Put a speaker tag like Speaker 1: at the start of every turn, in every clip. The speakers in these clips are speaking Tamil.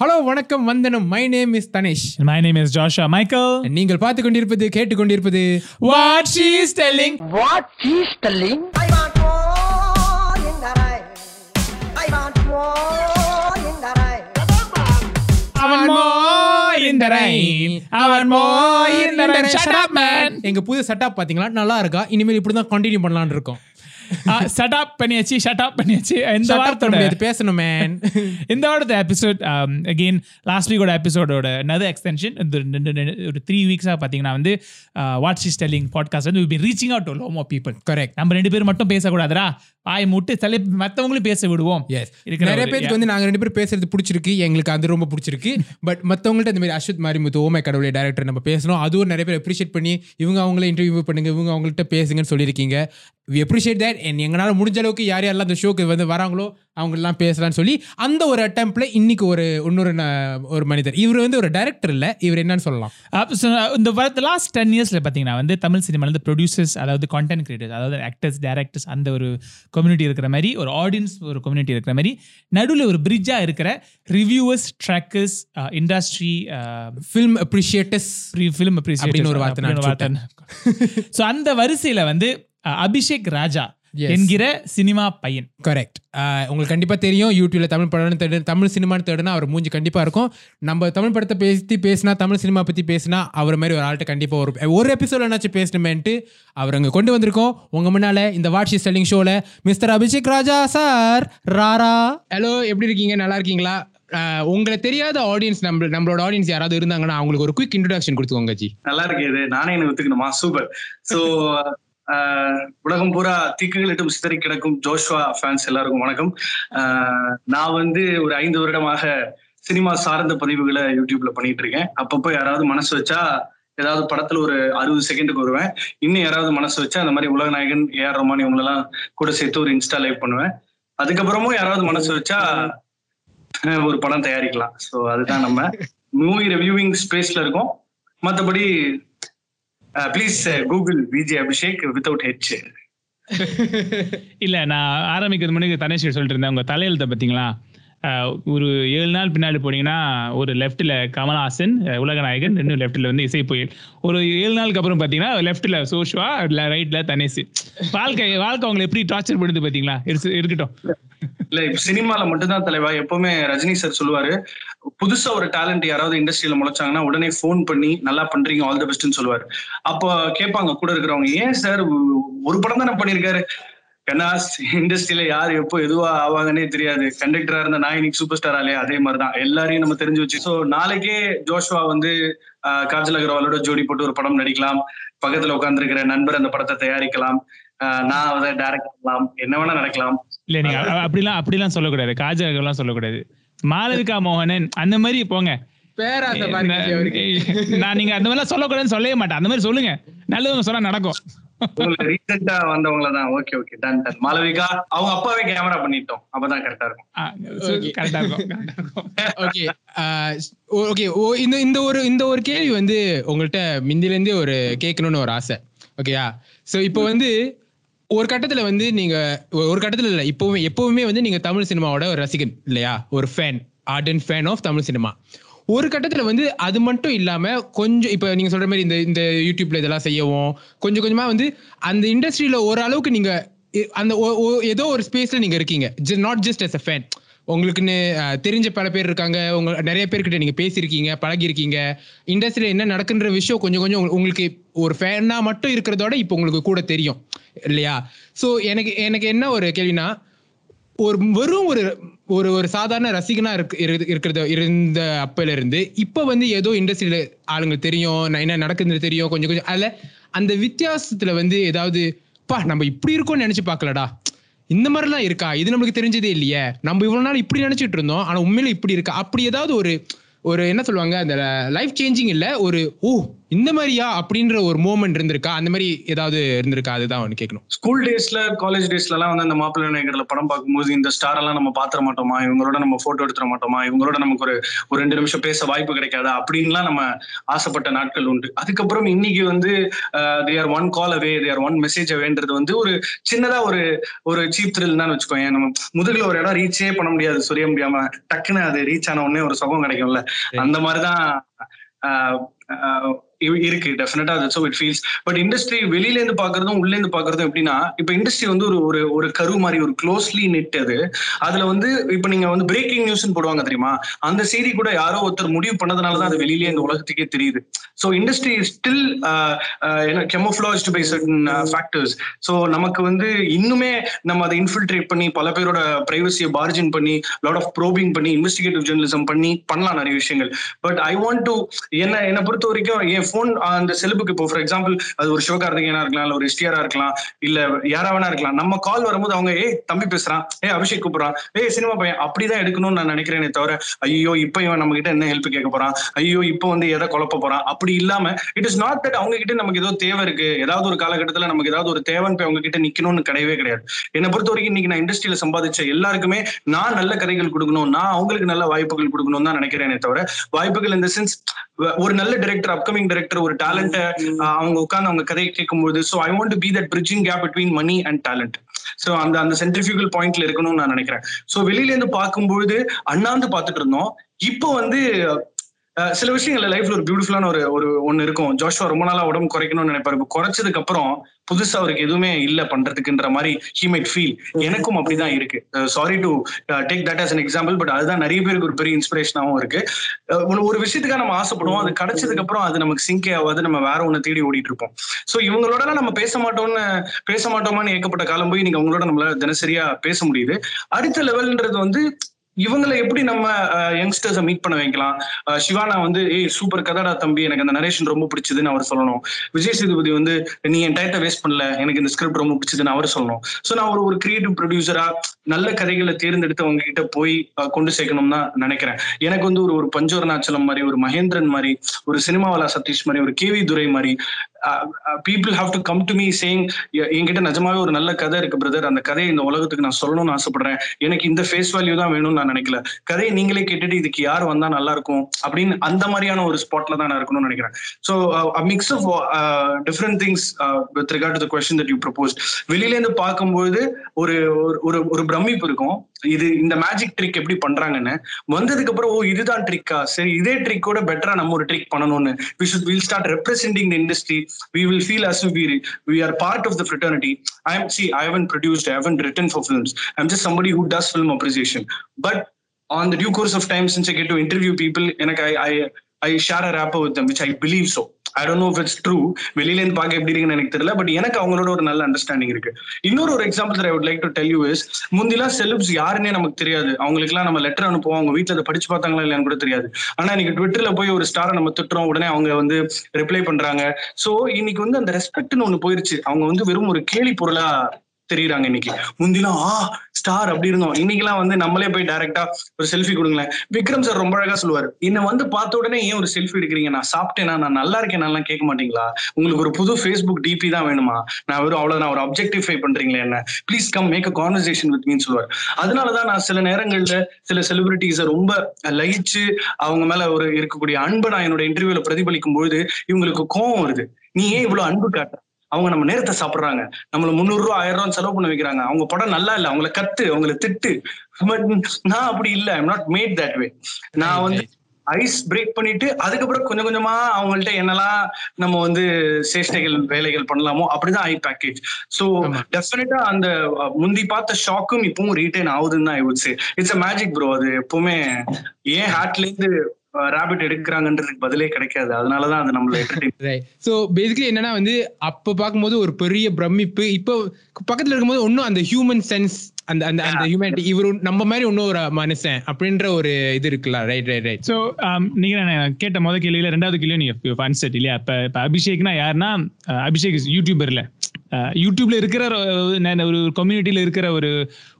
Speaker 1: ஹலோ வணக்கம் வந்தனம் my name is Dhanesh
Speaker 2: My name is Joshua Michael.
Speaker 1: நீங்கள் பார்த்து கொண்டிருப்பது கேட்டுக் கொண்டிருப்பது
Speaker 2: What she's telling.
Speaker 3: What she's telling?
Speaker 4: I want more in the rain. I want more in the rain.
Speaker 2: அவன் more in the rain. அவன் more in the rain. Shut up, man.
Speaker 1: எங்க புது செட்டப் பாத்தீங்களா நல்லா இருக்கா இனிமேல் இப்படி தான் கண்டினியூ பண்ணலாம்னு இருக்கோம்
Speaker 2: Shut up பண்ணியாச்சு ஷட் அப் பண்ணியாச்சு. இந்த வாரத்தோட
Speaker 1: பேசணும் மேன்
Speaker 2: இந்த வாரத்த எபிசோட் அகெயின் லாஸ்ட் வீக்கோட எபிசோடோட நது எக்ஸ்டென்ஷன் ஒரு த்ரீ வீக்ஸாக பார்த்தீங்கன்னா வந்து வாட் ஷீஸ் டெல்லிங் பாட்காஸ்ட் வந்து be reaching out to low people
Speaker 1: correct
Speaker 2: நம்ம ரெண்டு பேரும் மட்டும் பேசக்கூடாதுடா. வாய் முட்டு தலை மற்றவங்களும் பேச விடுவோம்.
Speaker 1: எஸ் நிறைய பேருக்கு வந்து நாங்க ரெண்டு பேரும் பேசுறது பிடிச்சிருக்கு. எங்களுக்கு அது ரொம்ப பிடிச்சிருக்கு. பட் மத்தவங்கள்ட்ட இந்த மாதிரி அஸ்வத் மாரிமுத்து ஓமை கடவுளை டேரக்டர் நம்ம பேசணும். அதுவும் நிறைய பேர் அப்ரிஷியேட் பண்ணி இவங்க அவங்கள இன்டர்வியூ பண்ணுங்க இவங்க அவங்கள்ட்ட பேசுங்கன்னு சொல்லியிருக்கீங்க. வி அப்ரிஷியேட் தட் எங்களால் முடிஞ்ச அளவுக்கு யார் யாரெல்லாம் அந்த ஷோக்கு வந்து வராங்களோ அவங்கெல்லாம் பேசலாம்னு சொல்லி அந்த ஒரு அட்டம்ப்ட்ல இன்னைக்கு ஒரு இன்னொரு ஒரு மனிதர் இவர் வந்து ஒரு டைரக்டர் இல்ல இவர் என்னன்னு சொல்லலாம்
Speaker 2: இந்த வரது லாஸ்ட் டென் இயர்ஸில் பார்த்தீங்கன்னா வந்து தமிழ் சினிமாவில் வந்து ப்ரொடியூசர்ஸ் அதாவது கான்டென்ட் கிரியேட்டர்ஸ் அதாவது ஆக்டர்ஸ் டேரக்டர்ஸ் அந்த ஒரு கம்யூனிட்டி இருக்கிற மாதிரி ஒரு ஆடியன்ஸ் ஒரு கம்யூனிட்டி இருக்கிற மாதிரி நடுவில் ஒரு பிரிட்ஜாக இருக்கிற reviewers trackers industry
Speaker 1: film appreciators
Speaker 2: film
Speaker 1: அப்படின்னு ஒரு வார்த்தை.
Speaker 2: ஸோ அந்த வரிசையில் வந்து அபிஷேக் ராஜா. என்கிற சினிமா பையன்.
Speaker 1: கரெக்ட் உங்களுக்கு கண்டிப்பா தெரியும் யூடியூப்ல தமிழ் படம் தேடு தமிழ் சினிமான்னு தேடுனா அவர் மூஞ்சி கண்டிப்பா இருக்கும். நம்ம தமிழ் படத்தை பேசி பேசினா தமிழ் சினிமா பத்தி பேசினா அவர் மாதிரி ஒரு ஆள்கிட்ட கண்டிப்பா ஒரு ஒரு எபிசோட் என்னாச்சும் பேசணுமேன்ட்டு அவர் அங்க கொண்டு வந்திருக்கோம். உங்க முன்னால இந்த வாட்சி செல்லிங் ஷோல மிஸ்டர் அபிஷேக் ராஜா சார் ராரா. ஹலோ எப்படி இருக்கீங்க? நல்லா இருக்கீங்களா? உங்களை தெரியாத ஆடியன்ஸ் நம்ம நம்மளோட ஆடியன்ஸ் யாராவது இருந்தாங்கன்னா அவங்களுக்கு ஒரு குயிக் இன்ட்ரோடக்ஷன் கொடுத்துக்கோங்க ஜி
Speaker 5: நல்லா இருக்கு இது. நானே எனக்கு ஒத்துக்கணுமா? சூப்பர் சோ உலகம் பூரா தீக்குகளிட்டும் சிதறி கிடக்கும் ஜோஷ்வா ஃபேன்ஸ் எல்லாருக்கும் வணக்கம். நான் வந்து ஒரு ஐந்து வருடமாக சினிமா சார்ந்த பதிவுகளை யூடியூப்ல பண்ணிட்டு இருக்கேன். அப்பப்போ யாராவது மனசு வச்சா ஏதாவது படத்துல ஒரு அறுபது செகண்டுக்கு வருவேன். இன்னும் யாராவது மனசு வச்சா அந்த மாதிரி உலகநாயகன் ஏஆர் ரமான் இவங்களெல்லாம் கூட சேர்த்து ஒரு இன்ஸ்டா லைவ் பண்ணுவேன். அதுக்கப்புறமும் யாராவது மனசு வச்சா அஹ் ஒரு படம் தயாரிக்கலாம். ஸோ அதுதான் நம்ம மூவி ரிவ்யூவிங் ஸ்பேஸ்ல இருக்கோம். மத்தபடி please Google Vijay Abhishek without H
Speaker 2: இல்ல நான் ஆரம்பிக்கிறது முன்னாடி தனேஷ் சொல்லிட்டு இருந்தேன். உங்க தலையெழுத்த பாத்தீங்களா? ஒரு ஏழு நாள் பின்னாடி போனீங்கன்னா ஒரு லெஃப்ட்ல கமல்ஹாசன் உலகநாயகன் ரெண்டு லெஃப்ட்ல வந்து இசை புயல். ஒரு ஏழு நாளுக்கு அப்புறம் பாத்தீங்கன்னா லெஃப்ட்ல சோஷ்வா ரைட்ல தனேஷ். வாழ்க்கை வாழ்க்கை அவங்களை எப்படி டார்ச்சர் பண்ணுது பாத்தீங்களா? இருக்கட்டும்.
Speaker 5: இல்ல இப்ப சினிமால மட்டும்தான் தலைவா. எப்பவுமே ரஜினி சார் சொல்லுவாரு புதுசா ஒரு டேலண்ட் யாராவது இண்டஸ்ட்ரியில முளைச்சாங்கன்னா உடனே ஃபோன் பண்ணி நல்லா பண்றீங்க ஆல் தி பெஸ்ட்னு சொல்லுவாரு. அப்போ கேட்பாங்க கூட இருக்கிறவங்க ஏன் சார் ஒரு படம் தானே பண்ணிருக்காரு ஏன்னா இண்டஸ்ட்ரியில யார் எப்போ எதுவா ஆவாங்கன்னே தெரியாது. கண்டக்டரா இருந்த நான் இன்னைக்கு சூப்பர் ஸ்டார் ஆலையா அதே மாதிரிதான். எல்லாரையும் நம்ம தெரிஞ்சு வச்சு சோ நாளைக்கே ஜோஷ்வா வந்து காஜல் அகர்வாலோட ஜோடி போட்டு ஒரு படம் நடிக்கலாம். பக்கத்துல உட்கார்ந்துருக்கிற நண்பர் அந்த படத்தை தயாரிக்கலாம். ஆஹ், நான் அதை டைரக்ட் பண்ணலாம். என்ன வேணா நடக்கலாம்.
Speaker 2: இல்ல நீங்க அப்படிலாம் அப்படிலாம் சொல்லக்கூடாது. காஜல் காஜகெல்லாம் சொல்லக்கூடாது. மாலவிகா மோகனன் அந்த மாதிரி போங்க.
Speaker 1: பேராசை.
Speaker 2: நான் நீங்க அந்த மாதிரிலாம் சொல்லக்கூடாதுன்னு சொல்லவே மாட்டேன். அந்த மாதிரி சொல்லுங்க. நல்லவங்க சொன்னா நடக்கும்.
Speaker 5: உங்களுக்கு ரீசெண்டா வந்தவங்கள தான். Okay okay done done Malavika அவங்க அப்பாவே கேமரா பண்ணிட்டோம். அப்பதான் கரெக்டா இருக்கும்.
Speaker 2: கரெக்டா இருக்கும் correct ஆ இருக்கும்
Speaker 1: ஓகே ஓகே ஓ இந்த இந்த ஒரு இந்த ஒரு கேள்வி வந்து உங்கள்கிட்ட மிந்திலேருந்தே ஒரு கேட்கணும்னு ஒரு ஆசை. ஓகேயா ஸோ இப்போ வந்து ஒரு கட்டத்துல வந்து நீங்க ஒரு கட்டத்துல இல்ல இப்பவுமே எப்பவுமே வந்து நீங்க தமிழ் சினிமாவோட ஒரு ரசிகன் இல்லையா? ஒரு fan ardent fan of Tamil cinema. ஒரு கட்டத்துல வந்து அது மட்டும் இல்லாம கொஞ்சம் இப்ப நீங்க சொல்ற மாதிரி இந்த இந்த யூடியூப்ல இதெல்லாம் செய்யவும் கொஞ்சம் கொஞ்சமா வந்து அந்த இண்டஸ்ட்ரியில ஓரளவுக்கு நீங்க அந்த ஏதோ ஒரு ஸ்பேஸ்ல நீங்க இருக்கீங்க. Not just as a fan உங்களுக்குன்னு தெரிஞ்ச பல பேர் இருக்காங்க. உங்க நிறைய பேர்கிட்ட நீங்க பேசியிருக்கீங்க பழகிருக்கீங்க இண்டஸ்ட்ரியில என்ன நடக்குன்ற விஷயம் கொஞ்சம் கொஞ்சம் உங்களுக்கு ஒரு ஃபேனா மட்டும் இருக்கிறதோட இப்போ உங்களுக்கு கூட தெரியும். இல்லையா? ஸோ எனக்கு எனக்கு என்ன ஒரு கேள்வினா ஒரு வெறும் ஒரு ஒரு ஒரு சாதாரண ரசிகனா இருக்கு இருக்கிறது இருந்த அப்பல இருந்து இப்போ வந்து ஏதோ இண்டஸ்ட்ரியில ஆளுங்களுக்கு தெரியும் நான் என்ன நடக்குதுன்னு தெரியும் கொஞ்சம் கொஞ்சம். அதுல அந்த வித்தியாசத்துல வந்து ஏதாவது பா நம்ம இப்படி இருக்கோம்னு நினைச்சு பார்க்கலடா. இந்த மாதிரிலாம் இருக்கா? இது நம்மளுக்கு தெரிஞ்சதே இல்லையே. நம்ம இவ்வளவு நாள் இப்படி நினைச்சிட்டு இருந்தோம் ஆனா உண்மையில இப்படி இருக்கா? அப்படி ஏதாவது ஒரு ஒரு என்ன சொல்லுவாங்க அந்த லைஃப் சேஞ்சிங் இல்ல ஒரு ஓ இந்த மாதிரியா அப்படின்ற ஒரு மூமெண்ட் இருந்திருக்கா? அந்த மாதிரி ஏதாவது இருந்திருக்கா? அதுதான் ஒன்று கேட்கணும்
Speaker 5: ஸ்கூல் டேஸ்ல காலேஜ் டேஸ்ல எல்லாம் வந்து அந்த மாப்பிள்ளை நாயகர்ல படம் பார்க்கும்போது இந்த ஸ்டார் எல்லாம் நம்ம பாத்திர மாட்டோமா? இவங்களோட நம்ம போட்டோ எடுத்துட மாட்டோமா? இவங்களோட நமக்கு ஒரு ஒரு ரெண்டு நிமிஷம் பேச வாய்ப்பு கிடைக்காதா? அப்படின்லாம் நம்ம ஆசைப்பட்ட நாட்கள் உண்டு. அதுக்கப்புறம் இன்னைக்கு வந்து they are one call away they are one message அவேன்றது வந்து ஒரு சின்னதா ஒரு ஒரு சீப் த்ரில் தான் வச்சுக்கோங்க நம்ம முதுகுல ஒரு இடம் ரீச்சே பண்ண முடியாது. சொரிய முடியாம டக்குன்னு அது ரீச் ஆன உடனே ஒரு சுகம் கிடைக்கும்ல. அந்த மாதிரிதான் இருக்கு டெஃபினட்டா that's it feels but industry வெளியில இருந்து பாக்குறதும் உள்ள இருந்து பாக்குறதும் எப்படின்னா இப்ப இண்டஸ்ட்ரி வந்து ஒரு ஒரு ஒரு கரு மாதிரி ஒரு க்ளோஸ்லி நெட் அது. அதுல வந்து இப்ப நீங்க வந்து பிரேக்கிங் நியூஸ் போடுவாங்க தெரியுமா? அந்த செய்தி கூட யாரோ ஒருத்தர் முடிவு பண்ணதுனாலதான் அது வெளியிலே இந்த உலகத்துக்கே தெரியுது. So industry still camouflaged by certain factors so நமக்கு வந்து இன்னுமே நம்ம அதை இன்ஃபில்ட்ரேட் பண்ணி பல பேரோட பிரைவசியை பார்ஜின் பண்ணி லாட் ஆஃப் ப்ரோபிங் பண்ணி இன்வெஸ்டிகேட்டிவ் ஜெர்னலிசம் பண்ணி பண்ணலாம் நிறைய விஷயங்கள். பட் ஐ வாண்ட் டு என்ன என்னை பொறுத்த வரைக்கும் என் ஃபோன் அந்த செலிபுக்கு இப்போ ஃபார் எக்ஸாம்பிள் அது ஒரு சிவகார்த்திகேயனா இருக்கலாம் இல்ல ஒரு எஸ்டிஆரா இருக்கலாம் இல்ல யாரா வேணா இருக்கலாம். நம்ம கால் வரும்போது அவங்க ஏய் தம்பி பேசுறான். ஏய் அபிஷேக் கூப்பிடுறான். ஏய் சினிமா பையன் அப்படிதான் எடுக்கணும்னு நான் நினைக்கிறேனே தவிர ஐயோ இப்ப இவன் நம்ம கிட்ட என்ன ஹெல்ப் கேட்க போறான்? ஐயோ இப்போ வந்து எதை குழப்ப போறான்? அப்படி இல்லாம இட் இஸ் நாட் தட் அவங்க கிட்ட நமக்கு ஏதோ தேவை இருக்கு. ஏதாவது ஒரு காலகட்டத்துல நமக்கு ஏதாவது ஒரு தேவைன்னு போய் அவங்க கிட்ட நிக்கணும்னு கிடையவே கிடையாது. என்னை பொறுத்த வரைக்கும் இன்னைக்கு நான் இண்டஸ்ட்ரியில சம்பாதிச்ச எல்லாருக்குமே நான் நல்ல கதைகள் கொடுக்கணும். நான் அவங்களுக்கு நல்ல வாய்ப்புகள் கொடுக்கணும் தான் நினைக்கிறேனே தவிர வாய்ப்புகள் இந்த சென்ஸ் ஒரு நல்ல டைரக்டர் அப்கமிங் டைரக்டர் ஒரு டேலண்ட் அவங்க உட்கார்ந்து அவங்க கதையை கேட்கும்போது so I want to be that bridging gap between money and talent so அந்த அந்த சென்ட்ரிஃபியூகல் பாயிண்ட்ல இருக்கணும்னு நான் நினைக்கிறேன். ஸோ வெளியில இருந்து பார்க்கும்போது அண்ணாந்து பார்த்துட்டு இருந்தோம். இப்போ வந்து சில விஷயங்கள்ல லைஃப்ல ஒரு பியூட்டிஃபுல்லான ஒரு ஒரு ஒண்ணு இருக்கும். ஜோஷுவா ரொம்ப நாளா உடம்பு குறைக்கணும்னு நினைப்பாரு. குறைச்சதுக்கு அப்புறம் புதுசா அவருக்கு எதுவுமே இல்ல பண்றதுக்குன்ற மாதிரி ஹி மைட் ஃபீல் எனக்கும் அப்படிதான் இருக்கு. Sorry to take that as an example but அதுதான் நிறைய பேருக்கு ஒரு பெரிய இன்ஸ்பிரேஷனாவும் இருக்கு. ஒரு- விஷயத்துக்காக நம்ம ஆசைப்படுவோம். அது கிடைச்சதுக்கு அப்புறம் அது நமக்கு சிங்கே ஆகாது. நம்ம வேற ஒண்ணு தேடி ஓடிட்டு இருப்போம். சோ இவங்களோட நம்ம பேச மாட்டோம்னு பேச மாட்டோமான்னு ஏக்கப்பட்ட காலம் போய் நீங்க அவங்களோட நம்மளால தினசரியா பேச முடியுது. அடுத்த லெவல்ன்றது வந்து இவங்களை எப்படி நம்ம யங்ஸ்டர்ஸை மீட் பண்ண வைக்கலாம்? சிவானா வந்து ஏய் சூப்பர் கதடா தம்பி எனக்கு அந்த நரேஷன் ரொம்ப பிடிச்சதுன்னு அவர் சொல்லணும். விஜய் சேதுபதி வந்து நீ என் டயத்தை வேஸ்ட் பண்ணல எனக்கு இந்த ஸ்கிரிப்ட் ரொம்ப பிடிச்சதுன்னு அவர் சொல்லணும். சோ நான் ஒரு ஒரு கிரியேட்டிவ் ப்ரொடியூசரா நல்ல கதைகளை தேர்ந்தெடுத்து அவங்க கிட்ட போய் கொண்டு சேர்க்கணும்னு தான் நினைக்கிறேன். எனக்கு வந்து ஒரு ஒரு பஞ்சோரநாச்சலம் மாதிரி ஒரு மகேந்திரன் மாதிரி ஒரு சினிமாவாலா சதீஷ் மாதிரி ஒரு கேவி துரை மாதிரி people have to come to me saying என்கிட்ட நிஜமாவே ஒரு நல்ல கதை இருக்கு பிரதர் அந்த கதையை இந்த உலகத்துக்கு நான் சொல்லணும்னு ஆசைப்படுறேன். எனக்கு இந்த ஃபேஸ் வேல்யூ தான் வேணும்னு நான் நினைக்கல. கதையை நீங்களே கேட்டுட்டு இதுக்கு யார் வந்தா நல்லா இருக்கும்? அப்படின்னு அந்த மாதிரியான ஒரு ஸ்பாட்ல தான் நான் இருக்கணும்னு நினைக்கிறேன். So mix of different things with regard to the question that you propose வெளியிலேருந்து பார்க்கும்போது ஒரு ஒரு- ஒரு ஒரு பிரமிப்பு இருக்கும். இது இந்த மேஜிக் ட்ரிக் எப்படி பண்றாங்கன்னு வந்ததுக்கு அப்புறம் ஓ இதுதான் ட்ரிக்கா சரி இதே ட்ரிக்கோட பெட்டரா நம்ம ஒரு ட்ரிக் பண்ணணும்னு we should will start representing the industry we will feel as we we are part of the fraternity I am see I haven't produced I haven't written for films I am just somebody who does film appreciation but on the due course of time since I get to interview people எனக்கு I I I share a rapport with them which I believe so. I don't know if it's வெளியில இருந்து பார்க்க எப்படி இருக்குன்னு எனக்கு தெரியல பட் எனக்கு அவங்களோட ஒரு நல்ல அண்டர்ஸ்டாண்டிங் இருக்கு. இன்னொரு ஒரு example I would like to tell you is முந்திலாம் celebs யாருன்னே நமக்கு தெரியாது. அவங்களுக்குலாம் நம்ம லெட்டர் அனுப்புவோம். அவங்க வீட்டில் அதை படிச்சு பார்த்தாங்களா இல்லையான்னு கூட தெரியாது. ஆனா இன்னைக்கு ட்விட்டர்ல போய் ஒரு ஸ்டாரை நம்ம திட்டுறோம். உடனே அவங்க வந்து ரிப்ளை பண்றாங்க. சோ இன்னைக்கு வந்து அந்த ரெஸ்பெக்ட்னு ஒண்ணு போயிருச்சு. அவங்க வந்து வெறும் ஒரு கேலி பொருளா தெரியுறாங்க இன்னைக்கு. முந்திலாம் ஆ ஸ்டார் அப்படி இருந்தோம். இன்னைக்கெல்லாம் வந்து நம்மளே போய் டைரக்டா ஒரு செல்ஃபி கொடுங்களேன். விக்ரம் சார் ரொம்ப அழகா சொல்லுவாரு. என்ன வந்து பார்த்த உடனே ஏன் ஒரு செல்ஃபி எடுக்கிறீங்க? நான் சாப்பிட்டேனா? நான் நல்லா இருக்கேன்? நல்லா கேட்க மாட்டீங்களா? உங்களுக்கு ஒரு புது ஃபேஸ்புக் டிபி தான் வேணுமா? நான் வெறும் அவ்வளவு நான் ஒரு அப்ஜெக்டிஃபை பண்றீங்களே என்ன? Please come make a conversation with மீன் சொல்லுவார். அதனாலதான் நான் சில நேரங்கள்ல சில செலிபிரிட்டிஸை ரொம்ப லயிச்சு அவங்க மேல ஒரு இருக்கக்கூடிய அன்பை நான் என்னோட இன்டர்வியூல பிரதிபலிக்கும் பொழுது இவங்களுக்கு கோவம் வருது. நீ ஏன் இவ்வளவு அன்பு காட்டுற? அவங்க நம்ம நேரத்தை சாப்பிடுறாங்க. நம்மள முந்நூறு ரூபா ஆயிரம் ரூபாய் செலவு பண்ண வைக்கிறாங்க. அவங்க படம் நல்லா இல்ல. அவங்கள கத்து அவங்கள திட்டு. பட் நான் அப்படி இல்ல. I'm not made that way நான் வந்து ஐஸ் பிரேக் பண்ணிட்டு அதுக்கப்புறம் கொஞ்சம் கொஞ்சமா அவங்கள்ட்ட என்னெல்லாம் நம்ம வந்து சேஷ்டைகள் வேலைகள் பண்ணலாமோ அப்படிதான் ஐ பேக்கேஜ் சோ
Speaker 1: ஆமா.
Speaker 5: டெஃபினட்டா அந்த முந்தி பார்த்த ஷாக்கும் இப்பவும் ரீட்டைன் ஆகுதுன்னு தான் I would say it's a magic bro அது எப்பவுமே ஏன் ஹார்ட்ல இருந்து ரேபிட் எடுக்கிறாங்கன்றதுக்கு பதிலே கிடைக்காது. அதனாலதான் அது நம்மள
Speaker 1: ஸோ பேசிக்கலி என்னன்னா வந்து அப்போ பார்க்கும்போது ஒரு பெரிய பிரமிப்பு. இப்போ பக்கத்துல இருக்கும்போது இன்னும் அந்த ஹியூமன் சென்ஸ் அந்த அந்த அந்த ஹியூமனிட்டி இவர் நம்ம மாதிரி இன்னும் ஒரு மனுஷன் அப்படின்ற ஒரு இது இருக்குல்ல. ரைட் ரைட் ரைட்
Speaker 2: ஸோ நீங்க நான் கேட்ட முத கேள்வியில ரெண்டாவது கேள்வி நீங்க ஆன்சர் இல்லையா? இப்ப இப்ப அபிஷேக்னா யாருன்னா அபிஷேக் யூடியூபர்ல யூடியூப்ல இருக்கிற ஒரு- நான் ஒரு கம்யூனிட்டியில இருக்கிற ஒரு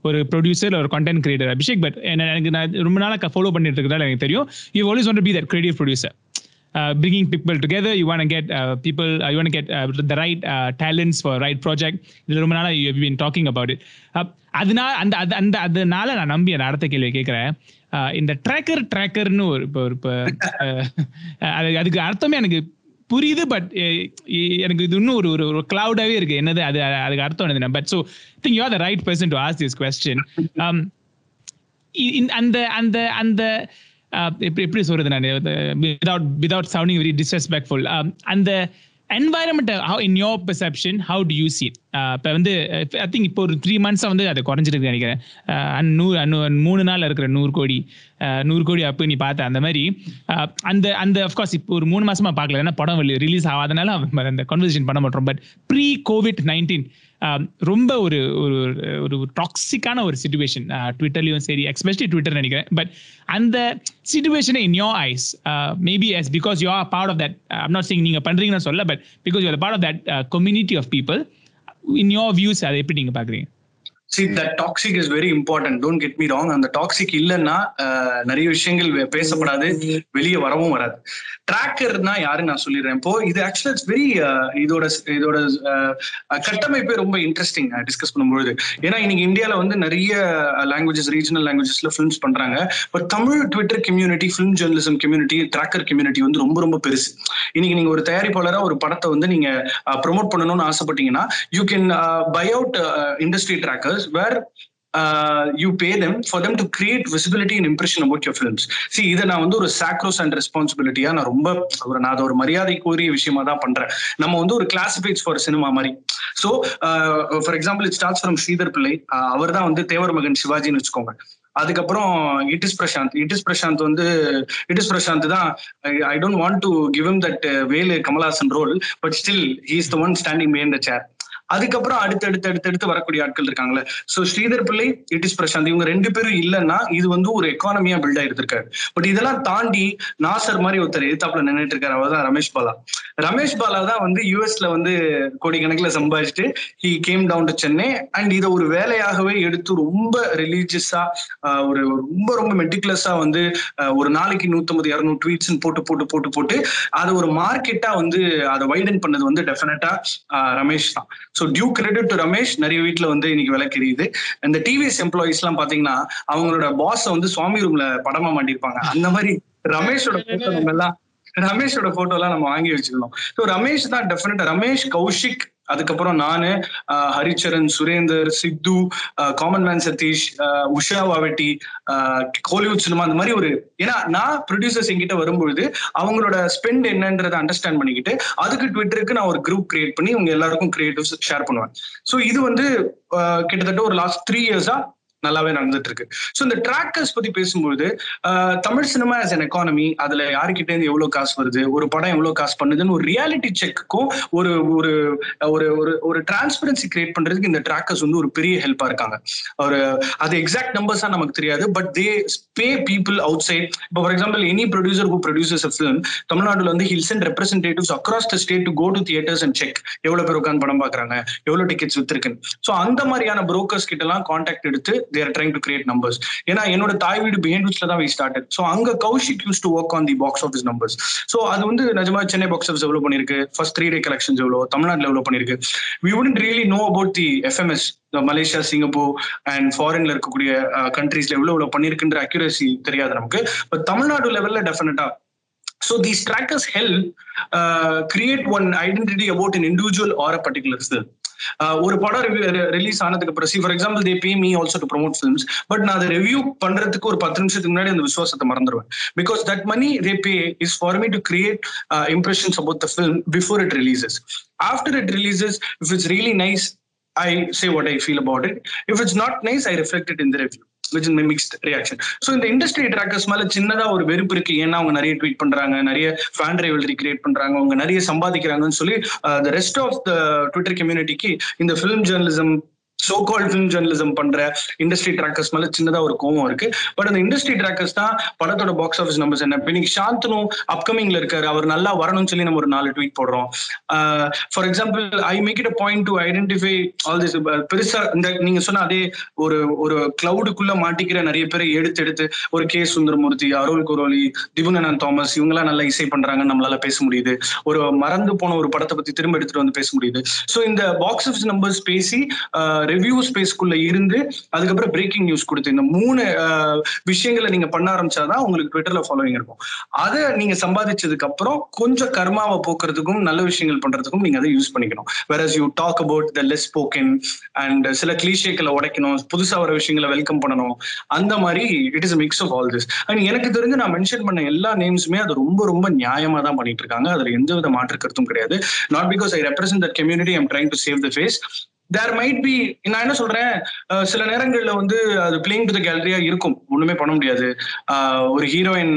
Speaker 2: ஒரு ப்ரொடியூசர் ஒரு கண்டென்ட் கிரியேட்டர் அபிஷேக் பட் எனக்கு நான் ரொம்ப நாளா ஃபாலோ பண்ணிட்டு இருக்கிறதால எனக்கு தெரியும் you always want be that creative producer bringing people together. You want to get uh, people. Uh, you want to get uh, the right uh, talents for right project. இதுல ரொம்ப நாளா you have been talking about it. Uh, அதனால அந்த அது- அந்த அதனால நான் நம்பி அந்த அடுத்த கேள்வி கேட்கிறேன் இந்த ட்ராக்கர் ட்ராக்கர்னு ஒரு இப்போ ஒரு இப்போ அது அதுக்கு அர்த்தமே எனக்கு புரியுது பட் எனக்கு இது இன்னும் ஒரு ஒரு ஒரு கிளவுடாவே இருக்கு. என்னது அது அதுக்கு அர்த்தம் என்னது but so think you are the right person to ask this question இ- இந்த- அந்த அந்த அந்த எப்படி எப்படி சொல்றது நான் without without sounding very disrespectful அந்த environment how in your perception how do you see இப்போ வந்து ஐ திங்க் இப்போ ஒரு த்ரீ மந்த்ஸாக வந்து அது குறைஞ்சிருக்கு நினைக்கிறேன். Uh, அன் நூறு அன்னு- மூணு நாள் இருக்கிற நூறு கோடி uh, நூறு கோடி அப்போ நீ பார்த்த அந்த மாதிரி uh, அந்த அந்த அஃப்கோர்ஸ் இப்போ ஒரு மூணு மாசமாக பார்க்கல. ஏன்னா படம் ரிலீஸ் ஆகாதனால அந்த கன்வர்சேஷன் பண்ண மாட்டோம். பட் ப்ரீ கோவிட் நைன்டீன் ரொம்ப ஒரு ஒரு ஒரு டாக்ஸிக்கான ஒரு சுச்சுவேஷன் ட்விட்டர்லயும் சரி எக்ஸ்பெஷலி ட்விட்டர் நினைக்கிறேன். பட் அந்த சுச்சுவேஷனை in your eyes maybe yes because you are part of that I'm not saying நீங்க பண்றீங்கன்னு சொல்ல but because you part of that community of people in your views அதை எப்படி நீங்க பாக்குறீங்க
Speaker 5: see that toxic is very important don't get me wrong அந்த டாக்ஸிக் இல்லைன்னா நிறைய விஷயங்கள் பேசப்படாது. வெளியே வரவும் வராது. ட்ராக்கர்னா யாரு நான் சொல்லிடுறேன்? இப்போ இது ஆக்சுவலா இட்ஸ் வெரி இதோட இதோட கட்டமைப்பே ரொம்ப இன்ட்ரெஸ்டிங் டிஸ்கஸ் பண்ணும்பொழுது. ஏன்னா இன்னைக்கு இந்தியாவில் வந்து நிறைய லாங்குவேஜஸ் ரீஜனல் லாங்குவேஜஸ்ல ஃபிலிம்ஸ் பண்றாங்க. But Tamil Twitter community film journalism community tracker community வந்து ரொம்ப ரொம்ப பெருசு. இன்னைக்கு நீங்க ஒரு தயாரிப்பாளராக ஒரு படத்தை வந்து நீங்க ப்ரொமோட் பண்ணணும்னு ஆசைப்பட்டீங்கன்னா you can buy out industry trackers where you pay them for them to create visibility and impression about your films. See இதை நான் வந்து ஒரு சாக்ரோஸ் அண்ட் ரெஸ்பான்சிபிலிட்டியா நான் ரொம்ப ஒரு நான் அதை ஒரு மரியாதைக்குரிய விஷயமா தான் பண்றேன். நம்ம வந்து ஒரு கிளாசிஃபைட்ஸ் ஃபார் சினிமா மாதிரி. So for example it starts from Sridhar Pillai அவர் தான் வந்து தேவர் மகன் சிவாஜின்னு வச்சுக்கோங்க. அதுக்கப்புறம் it is Prashanth. It is Prashanth வந்து இட் இஸ் பிரசாந்த் தான் I don't want to give him that Velu Kamal Haasan role but still he is the one standing behind the chair அதுக்கப்புறம் அடுத்தடுத்து அடுத்தடுத்து வரக்கூடிய ஆட்கள் இருக்காங்களே சோ ஸ்ரீதர் பிள்ளை இட் இஸ் பிரசாந்த் இவங்க ரெண்டு பேரும் இல்லைன்னா இது வந்து ஒரு எக்கானமியா பில்ட் ஆயிருந்திருக்காரு பட் இதெல்லாம் தாண்டி நாசர் மாதிரி ஒருத்தர் எதிர்த்தாப்புல நின்னுட்டு இருக்காரு. அவர் தான் ரமேஷ் பாலா. ரமேஷ் பாலா தான் வந்து யூஎஸ்ல வந்து கோடிக்கணக்கில் சம்பாதிச்சுட்டு he came down to Chennai and இதை ஒரு வேலையாகவே எடுத்து ரொம்ப ரிலீஜியஸா ஒரு ரொம்ப ரொம்ப மெட்டிகுலஸா வந்து ஒரு நாளைக்கு நூத்தம்பது இரநூறு ட்வீட்ஸ் போட்டு போட்டு போட்டு போட்டு அதை ஒரு மார்க்கெட்டா வந்து அதை வைடன் பண்ணது வந்து டெஃபினட்டா ரமேஷ் தான். So due credit to Ramesh நிறைய வீட்ல வந்து இன்னைக்கு விலை தெரியுது இந்த டிவிஎஸ் எம்ப்ளாயிஸ் எல்லாம் பாத்தீங்கன்னா அவங்களோட பாஸ் வந்து சுவாமி ரூம்ல படமா மாட்டிருப்பாங்க. அந்த மாதிரி ரமேஷோட போட்டோ நம்ம எல்லாம் ரமேஷோட போட்டோ எல்லாம் நம்ம வாங்கி வச்சுக்கணும். ஸோ ரமேஷ் தான் டெஃபினட்டா ரமேஷ் கௌஷிக் அதுக்கப்புறம் நானு ஹரிச்சரன் சுரேந்தர் சித்து காமன் மேன் சதீஷ் உஷா வாவெட்டி கோலிவுட் சினிமா அந்த மாதிரி ஒரு ஏன்னா நான் ப்ரொடியூசர்ஸ் என்கிட்ட வரும்பொழுது அவங்களோட ஸ்பெண்ட் என்னன்றதை அண்டர்ஸ்டாண்ட் பண்ணிக்கிட்டு அதுக்கு ட்விட்டருக்கு நான் ஒரு குரூப் கிரியேட் பண்ணி உங்க எல்லாருக்கும் கிரியேட்டிவ்ஸ் ஷேர் பண்ணுவேன். ஸோ இது வந்து கிட்டத்தட்ட ஒரு லாஸ்ட் த்ரீ இயர்ஸா நல்லாவே நடந்துட்டு இருக்கு ஸோ இந்த டிராக்கர்ஸ் பத்தி பேசும்போது Tamil cinema as an economy அதுல யாருக்கிட்ட இருந்து எவ்வளவு காசு வருது ஒரு படம் எவ்வளவு காசு பண்ணுதுன்னு ஒரு ரியாலிட்டி செக்குக்கும் ஒரு ஒரு ஒரு ஒரு ஒரு டிரான்ஸ்பரன்சி கிரியேட் பண்றதுக்கு இந்த டிராக்கர்ஸ் வந்து ஒரு பெரிய ஹெல்ப்பா இருக்காங்க. ஒரு அது எக்ஸாக்ட் நம்பர்ஸா நமக்கு தெரியாது but they pay people outside இப்போ for example any producer who producers a film தமிழ்நாட்டில் வந்து hires and representatives across the state to go to theatres and check எவ்வளவு பேர் உட்காந்து படம் பாக்குறாங்க எவ்வளவு டிக்கெட்ஸ் வித்துருக்குன்னு. ஸோ அந்த மாதிரியான புரோக்கர்ஸ் கிட்ட எல்லாம் கான்டாக்ட் எடுத்து they're trying to create numbers ஏன்னா என்னோட தாய் வீடு பிஹேண்ட்ஸ்ல தான் வி ஸ்டார்டட் ஸோ அங்க Kaushik used to work on the box office numbers so அது வந்து நிஜமா சென்னை பாக்ஸ் ஆஃபீஸ் எவ்வளவு பண்ணிருக்கு? ஃபர்ஸ்ட் த்ரீ டே கலெக்ஷன்ஸ் எவ்வளோ தமிழ்நாட்டில் எவ்வளவு பண்ணிருக்கு? We wouldn't really know about the FMS Malaysia Singapore and ஃபாரின்ல இருக்கக்கூடிய uh, கண்ட்ரீஸ்ல எவ்வளவு எவ்வளவு பண்ணிருக்குன்ற அக்யூரசி தெரியாது நமக்கு. பட் தமிழ்நாடு லெவல்ல டெஃபினட்டா So these trackers help uh, create one identity about an individual or a particular film. Uh, ஒரு படம் ரிலீஸ் ஆனதுக்கு அப்புறம் for example they pay me also to promote films but நான் அதை ரிவ்யூ பண்றதுக்கு ஒரு பத்து நிமிஷத்துக்கு முன்னாடி அந்த விசுவாசத்தை மறந்துடுவேன் because that money they pay is for me to create impressions about the film before it releases after it releases if it's really nice I say what I feel about it if it's not nice I reflect it in the review which in mixed reaction so இந்த இண்டஸ்ட்ரி ட்ராக்கர்ஸ் மேல சின்னதா ஒரு வெறுப்பு இருக்கு. ஏன்னா அவங்க நிறைய ட்வீட் பண்றாங்க நிறைய ஃபேன் ரைவல்ரி கிரியேட் பண்றாங்க அவங்க நிறைய சம்பாதிக்கிறாங்கன்னு சொல்லி the rest of the Twitter கம்யூனிட்டிக்கு இந்த film journalism so call film journalism பண்ற இண்டஸ்ட்ரி ட்ராக்கர்ஸ் மேல சின்னதா ஒரு கோவம் இருக்கு. பட் அந்த இண்டஸ்ட்ரி ட்ராக்கர்ஸ் தான் படத்தோட பாக்ஸ் ஆஃபீஸ் நம்பர்ஸ் என்ன? இன்னைக்கு சாந்தனு அப்கமிங்ல இருக்காரு. அவர் நல்லா வரணும்னு சொல்லி நம்ம ஒரு நாலு ட்வீட் போடுறோம். For example I make it a point to identify all this பெருசா இந்த நீங்க சொன்ன அதே ஒரு ஒரு கிளவுடுக்குள்ள மாட்டிக்கிற நிறைய பேரை எடுத்து எடுத்து ஒரு கே சுந்தரமூர்த்தி அருள் குரோலி திபுங்கனன் தாமஸ் இவங்கெல்லாம் நல்லா இசை பண்றாங்கன்னு நம்மளால பேச முடியுது. ஒரு மறந்து போன ஒரு படத்தை பத்தி திரும்ப எடுத்துட்டு வந்து பேச முடியுது. சோ இந்த பாக்ஸ் ஆஃபீஸ் நம்பர்ஸ் பேசி ரிவ்யூ ஸ்பேஸ்க்குள்ள இருந்து அதுக்கப்புறம் பிரேக்கிங் நியூஸ் கொடுத்து இந்த மூணு விஷயங்களை நீங்க பண்ண ஆரம்பிச்சாதான் உங்களுக்கு ட்விட்டர்ல ஃபாலோவிங் இருக்கும். அதை நீங்க சம்பாதிச்சதுக்கு அப்புறம் கொஞ்சம் கர்மாவை போக்குறதுக்கும் நல்ல விஷயங்கள் பண்றதுக்கும் நீங்க அதை யூஸ் பண்ணிக்கணும். வேற you talk about the less spoken and சில கிளீஷேக்களை உடைக்கணும் புதுசா வர விஷயங்களை வெல்கம் பண்ணணும். அந்த மாதிரி it is mix of all this and எனக்கு தெரிஞ்சு நான் மென்ஷன் பண்ண எல்லா நேம்ஸுமே அது ரொம்ப ரொம்ப நியாயமா தான் பண்ணிட்டு இருக்காங்க. அதுல எந்த வித மாற்று கருத்தும் கிடையாது. Not because I represent that community I'm trying to save the face there might be நான் என்ன சொல்றேன்? சில நேரங்கள்ல வந்து அது பிளேயிங் டு த கேலரியா இருக்கும். ஒண்ணுமே பண்ண முடியாது. ஒரு ஹீரோயின்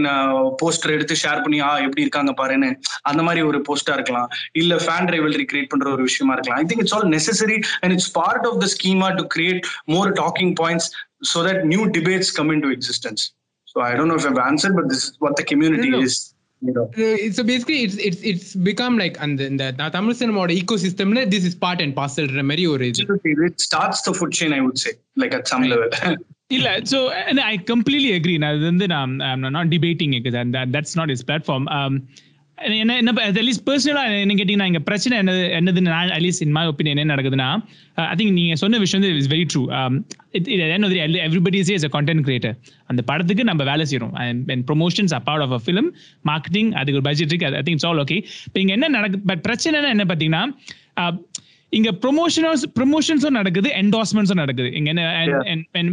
Speaker 5: போஸ்டர் எடுத்து ஷேர் பண்ணி ஆ எப்படி இருக்காங்க பாருன்னு அந்த மாதிரி ஒரு போஸ்டா இருக்கலாம். இல்ல ஃபேன் ரைவல்ரி கிரியேட் பண்ற ஒரு விஷயமா இருக்கலாம். I think it's all necessary and it's part of the schema to create more talking points so that new debates come into existence. So i don't know if i've answered but this is what the community
Speaker 1: No, no. So basically it's it's it's become like அந்த இந்த நான் தமிழ் சினிமாவோட ஈகோ சிஸ்டம்ல திஸ் இஸ் பார்ட் அண்ட் பார்சல்ன்ற மாதிரி ஒரு இது.
Speaker 5: It starts the food chain i would say like at some level.
Speaker 2: இல்ல ஸோ ஐ கம்ப்ளீட்லி அக்ரி நான் இது வந்து நான் not debating that's not is platform என்ன என்ன அட்லீஸ்ட் பர்சனலாக என்ன கேட்டிங்கன்னா இங்கே பிரச்சனை என்னது என்னதுன்னு நான் அட்லீஸ்ட் இன் மை ஒப்பீனியன் என்ன நடக்குதுன்னா ஐ திங்க் நீங்கள் சொன்ன விஷயம் வந்து is very true everybody is is a content creator அந்த படத்துக்கு நம்ம வேலை செய்கிறோம் and promotions apart of a film marketing அதுக்கு ஒரு பட்ஜெட் இருக்கு. ஐ திங்க் ஆல் ஓகே இப்போ இங்கே என்ன நடக்கு பட் பிரச்சனை என்ன பார்த்தீங்கன்னா uh, இங்க ப்ரொமோஷனஸ் ப்ரொமோஷன்ஸும் நடக்குது என்டாஸ்மெண்ட்ஸும் நடக்குது. இங்க என்ன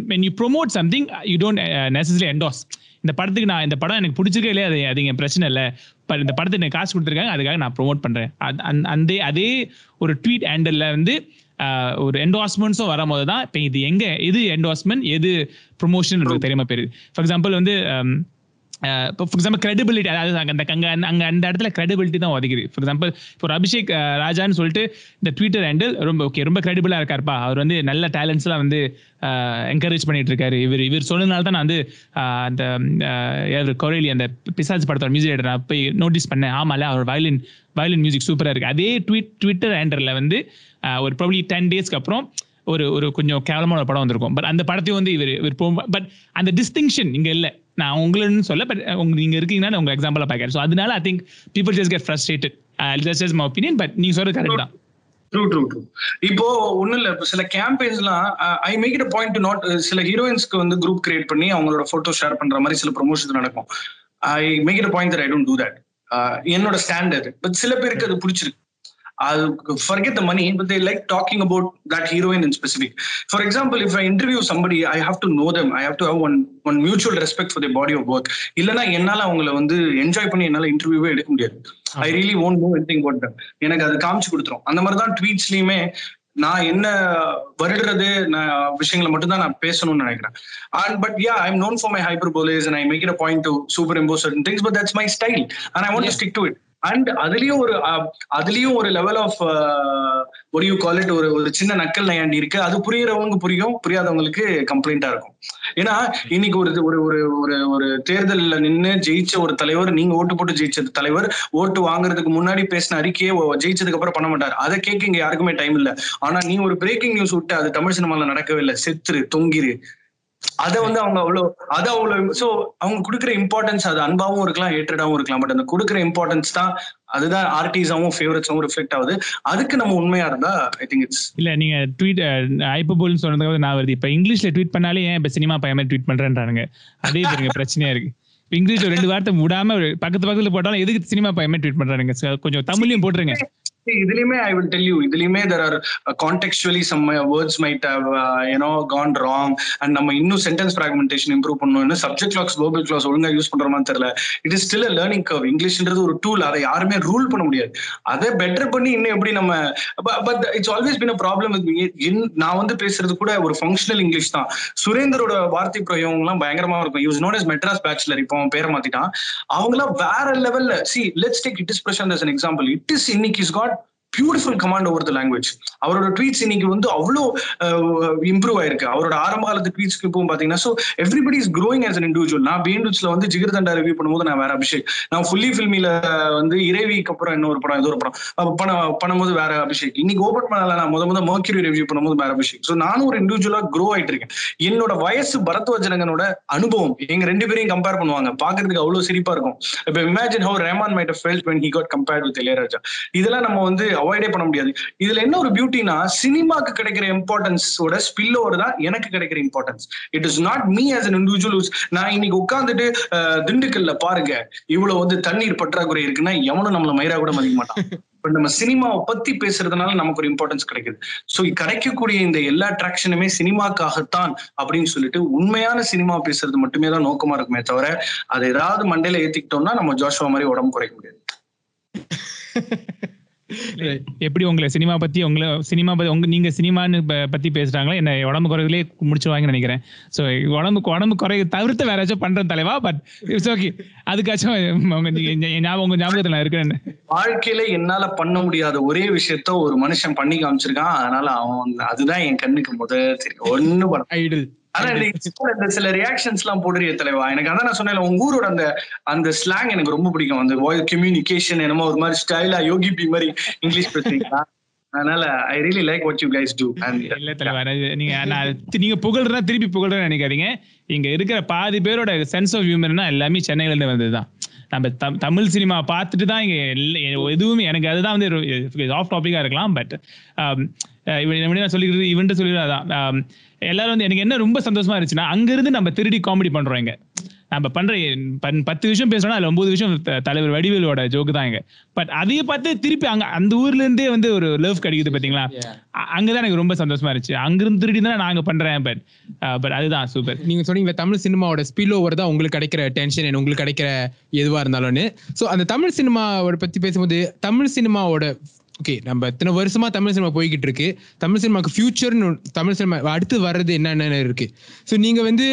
Speaker 2: when you promote something you don't uh, necessarily endorse. இந்த படத்துக்கு நான் இந்த படம் எனக்கு பிடிச்சிருக்கே இல்லையா அது அது என் பிரச்சனை இல்லை. பட் இந்த படத்துக்கு எனக்கு காசு கொடுத்துருக்காங்க அதுக்காக நான் ப்ரோமோட் பண்றேன். அது- அந்த அதே அதே ஒரு ட்வீட் ஹேண்டல்ல வந்து ஒரு என்டாஸ்மெண்ட்ஸும் வரும்போது தான் இப்போ இது எங்க எது என்டாஸ்மெண்ட் எது ப்ரொமோஷன் தெரியாம போயிருது ஃபார் எக்ஸாம்பிள் வந்து இப்போ ஃபார் எக்ஸாம்பிள் கிரெடிபிலிட்டி அதாவது அங்க அந்த அங்கே அங்கே அந்த இடத்துல கிரெடிபிலிட்டி தான் ஒதுக்குது. ஃபார் எக்ஸாம்பிள் இப்போ ஒரு அபிஷேக் ராஜான்னு சொல்லிட்டு இந்த ட்விட்டர் ஹேண்டில் ரொம்ப ஓகே ரொம்ப கிரெடிபிளாக இருக்காருப்பா. அவர் வந்து நல்ல டேலண்ட்ஸ்லாம் வந்து என்கரேஜ் பண்ணிட்டு இருக்காரு. இவர் இவர் சொன்னதுனால தான் நான் வந்து அந்த இவர் கொரேலி அந்த பிசாஜ் படத்தோட மியூசிக் நான் போய் நோட்டீஸ் பண்ணேன். ஆமால அவர் வயலின் வயலின் மியூசிக் சூப்பராக இருக்கு. அதே ட்வீட் ட்விட்டர் ஹேண்டரில் வந்து ஒரு ப்ராப்ளி டென் டேஸ்க்கு அப்புறம் ஒரு ஒரு கொஞ்சம் கேவலமான படம் வந்திருக்கும். பட் அந்த படத்தையும் வந்து இவர் இவர் பட் அந்த டிஸ்டிங்ஷன் இங்க இல்ல. நான் உங்களுன்னு சொல்ல பட் உங்க நீங்க இருக்கீங்கன்னா உங்க எக்ஸாம்பிளா பாக்கிறேன் ஸோ அதனால I think people just get frustrated just is my opinion but நீங்க சொல்றது கரெக்ட் தான்.
Speaker 5: ட்ரூ ட்ரூ ட்ரூ இப்போ ஒண்ணும் இல்ல இப்போ சில கேம்பெயின்ஸ்லாம் I make it point to not சில ஹீரோயின்ஸ்க்கு வந்து குரூப் கிரியேட் பண்ணி அவங்களோட போட்டோ ஷேர் பண்ற மாதிரி சில ப்ரொமோஷன் நடக்கும். I make it point I don't do that என்னோட ஸ்டாண்டர்ட் பட் சில பேருக்கு அது பிடிச்சிருக்கு. அது forget the money but they like talking about that heroine in specific. For example if i interview somebody i have to know them. I have to have one one mutual respect for their body of work. இல்லனா என்னால அவங்கள வந்து என்ஜாய் பண்ணி என்னால இன்டர்வியூவே எடுக்க முடியாது. I really won't know anything about them. எனக்கு அது காமிச்சு கொடுத்துரும். அந்த மாதிரி தான் ட்வீட்ஸ்லயுமே நான் என்ன வருடுறது நான் விஷயங்களை மட்டும் தான் நான் பேசணும்னு நினைக்கிறேன். And but yeah I'm known for my hyperboles and I make it point to superimpose certain things but that's my style and I want to stick to it and அதுலயும் ஒரு அதுலயும் ஒரு லெவல் ஆஃப் ஒரு யூ கால் இட் ஒரு ஒரு சின்ன நக்கல் நயாண்டி இருக்கு. அது புரியறவங்க புரியும். புரியாதவங்களுக்கு கம்ப்ளைண்டா இருக்கும். ஏன்னா இன்னைக்கு ஒரு ஒரு ஒரு ஒரு ஒரு தேர்தல்ல நின்னு ஜெயிச்ச ஒரு தலைவர் நீங்க ஓட்டு போட்டு ஜெயிச்ச தலைவர் ஓட்டு வாங்குறதுக்கு முன்னாடி பேசின அறிக்கையை ஜெயிச்சதுக்கு அப்புறம் பண்ண மாட்டார். அதை கேட்க இங்க யாருக்குமே டைம் இல்ல. ஆனா நீ ஒரு பிரேக்கிங் நியூஸ் விட்டு அது தமிழ் சினிமால நடக்கவே இல்லை. செத்துரு தொங்கிரு. அத வந்து அவங்க அவ்வளவு அத அவ்வளவு சோ அவங்க கொடுக்குற இம்பார்ட்டன்ஸ் அது அன்பாவும் இருக்கலாம் ஏற்றடாவும் இருக்கலாம். பட் அந்த கொடுக்குற இம்பார்ட்டன்ஸ் தான் அதுதான் ஆர்டிஸாவும் ஃபேவரட்ஸாவும் ரிஃப்ளெக்ட் ஆகுது. அதுக்கு நம்ம உண்மையா இருந்தா ஐ திங்க் இட்ஸ்
Speaker 2: இல்ல நீங்க ட்வீட் ஐப்பபோல்னு சொன்னதுக்கு நான் வருது. இப்ப இங்கிலீஷ்ல ட்வீட் பண்ணாலே ஏன் இப்ப சினிமா பையன் ட்வீட் பண்றேன்றானுங்க? அதே பாருங்க பிரச்சனையா இருக்கு. இங்கிலீஷ்ல ரெண்டு வார்த்தை விடாம ஒரு பக்கத்து பக்கத்துல போட்டாலும் எதுக்கு சினிமா பையன் ட்வீட் பண்றானுங்க? கொஞ்சம் தமிழ்லயும் போட்டுருங்க.
Speaker 5: இதுலயுமே ஐ வில் டெல் யூ இதுலயுமே there are contextually some words might have you know gone wrong and நம்ம இன்னும் சென்டென்ஸ் ஃபிராக்மெண்டேஷன் இம்ப்ரூவ் பண்ணணும். இன்னும் சப்ஜெக்ட் கிளாஸ் குளோபல் கிளாஸ் ஒழுங்கா யூஸ் பண்றோமான்னு தெரியல. It is still learning curve இங்கிலீஷ்ன்றது ஒரு டூல் அதை யாருமே ரூல் பண்ண முடியாது. அதை பெட்டர் பண்ணி இன்னும் எப்படி நம்ம but it's always been problem நான் வந்து பேசுறது கூட ஒரு ஃபங்க்ஷனல் இங்கிலீஷ் தான். சுரேந்தரோட வார்த்தை பிரயோகம்லாம் பயங்கரமா இருக்கும். Use known is Madras bachelor இப்போ பேரை மாத்திட்டான். அவங்களாம் வேற லெவல்ல see let's take it is Prashanth example it is இன்னைக்கு is got beautiful command over the language அவரோட ட்வீட்ஸ் இன்னைக்கு வந்து அவ்வளோ இம்ப்ரூவ் ஆயிருக்கு. அவரோட ஆரம்ப காலத்து ட்வீட்ஸ்க்கு இப்போ பாத்தீங்கன்னா so everybody is growing as an individual நான் பிஎன்டிஸ்ல வந்து ஜிகிர்தண்டா ரிவ்யூ பண்ணும்போது நான் வேற அபிஷேக். நான் ஃபுல்லி ஃபில்மில வந்து இறைவிக்கு அப்புறம் இன்னொரு படம் ஏதோ ஒரு படம். பண்ண பண்ணும்போது வேற அபிஷேக். இன்னைக்கு ஓபன் பண்ணல நான் முத முத மர்க்யூரி ரிவ்யூ பண்ணும்போது வேற அபிஷேக். ஸோ நானும் ஒரு இண்டிவிஜுவலா க்ரோ ஆயிட்டு இருக்கேன். என்னோட வயசு பரத்வஜனகனோட அனுபவம். எங்க ரெண்டு பேரையும் கம்பேர் பண்ணுவாங்க. பாக்குறதுக்கு அவ்வளவு சிரிப்பா இருக்கும். இப்போ imagine how Rahman might felt when he got compared with Ilaiyaraaja. இதெல்லாம் நம்ம வந்து அவாய்டே பண்ண முடியாது. இதுல என்ன ஒரு பியூட்டினா சினிமாக்கு கிடைக்கிற இம்பார்ட்டன்ஸோட ஸ்பில் ஓவர் தான் எனக்கு கிடைக்கிற importance it is not me as an individual நான் இன்னைக்கு உட்காந்துட்டு திண்டுக்கல்ல பாருங்க இவ்வளவு வந்து தண்ணீர் பற்றாக்குறை இருக்குன்னா எவனும் நம்மள மயிரா கூட மதிக்க மாட்டான். பட் நம்ம சினிமாவை பத்தி பேசுறதுனால நமக்கு ஒரு இம்பார்ட்டன்ஸ் கிடைக்குது. ஸோ கிடைக்கக்கூடிய இந்த எல்லா அட்ராக்ஷனுமே சினிமாக்காகத்தான் அப்படின்னு சொல்லிட்டு உண்மையான சினிமா பேசுறது மட்டுமே தான் நோக்கமா இருக்குமே தவிர அதை ஏதாவது மண்டையில ஏத்திக்கிட்டோம்னா நம்ம ஜோஷுவா மாதிரி உடம்பு குறைக்க முடியாது.
Speaker 2: எப்படி உங்களை சினிமா பத்தி உங்களை சினிமா பத்தி உங்க நீங்க சினிமான்னு பத்தி பேசுறாங்களா என்ன உடம்பு குறையிலே முடிச்சுவாங்கன்னு நினைக்கிறேன். சோ உடம்புக்கு உடம்பு குறைய தவிர்த்து வேற ஏதாச்சும் பண்றேன் தலைவா? பட் இட்ஸ் ஓகே அதுக்காச்சும் உங்க ஞாபகம் உங்க ஞாபகத்துல நான் இருக்கிறேன்
Speaker 5: வாழ்க்கையில என்னால பண்ண முடியாத ஒரே விஷயத்த ஒரு மனுஷன் பண்ணி காமிச்சிருக்கான். அதனால அவன் அதுதான் என் கண்ணுக்கு முதல் தெரியும். ஒண்ணு பண்ண
Speaker 1: ஐடல்
Speaker 5: ஆனா இந்த இந்த சில ரியாக்ஷன்ஸ் எல்லாம் போடுறிய தலைவா. எனக்கு அதான் நான் சொன்னேன் உங்க ஊரோட அந்த அந்த ஸ்லாங் எனக்கு ரொம்ப பிடிக்கும். அந்த கம்யூனிகேஷன் என்னமோ ஒரு மாதிரி ஸ்டைலா யோகி பி மாதிரி இங்கிலீஷ் பேசுறீங்களா? அதனால I really like what you guys do
Speaker 2: இல்ல தலைவா நீங்க நான் நீங்க புகழ்றதா திருப்பி புகழ்றேன்னு நினைக்காதீங்க. இங்க இருக்கிற பாதி பேரோட சென்ஸ் ஆஃப் ஹியூமர்னா எல்லாமே சென்னையில இருந்து வந்ததுதான். நம்ம தமிழ் சினிமா பார்த்துட்டு தான் இங்கே எதுவுமே எனக்கு அதுதான் வந்து ஆஃப் டாப்பிக்காக இருக்கலாம் பட் um, இவன் நான் சொல்லிக்கிறது இவன்ட்டு சொல்லிடுறது அதான். Um, எல்லாரும் வந்து எனக்கு என்ன ரொம்ப சந்தோஷமா இருந்துச்சுன்னா அங்கிருந்து நம்ம திருடி காமெடி பண்றோம் இங்க. நம்ம பண்ற பத்து விஷயம் பேசுறோம்னா அதுல ஒன்பது விஷயம் தலைவர் வடிவேலோட ஜோக்கு தான் இங்க. பட் அதையே பார்த்து திருப்பி அங்க அந்த ஊர்ல இருந்தே வந்து ஒரு லவ் கிடைக்குது பாத்தீங்களா? அங்கதான் எனக்கு ரொம்ப சந்தோஷமா இருந்துச்சு. அங்கிருந்து திருடி தான் நாங்க பண்றேன் பட் பட் அதுதான் சூப்பர்
Speaker 1: நீங்க சொன்னீங்க தமிழ் சினிமாவோட ஸ்பில் ஓவர் தான் உங்களுக்கு கிடைக்கிற டென்ஷன் உங்களுக்கு கிடைக்கிற எதுவா இருந்தாலும்னு. சோ அந்த தமிழ் சினிமாவோட பத்தி பேசும்போது தமிழ் சினிமாவோட ஓகே நம்ம இத்தனை வருஷமா தமிழ் சினிமா போய்கிட்டு இருக்கு தமிழ் சினிமாக்கு ஃபியூச்சர்னு தமிழ் சினிமா அடுத்து வர்றது என்னென்ன இருக்கு. ஸோ நீங்க வந்து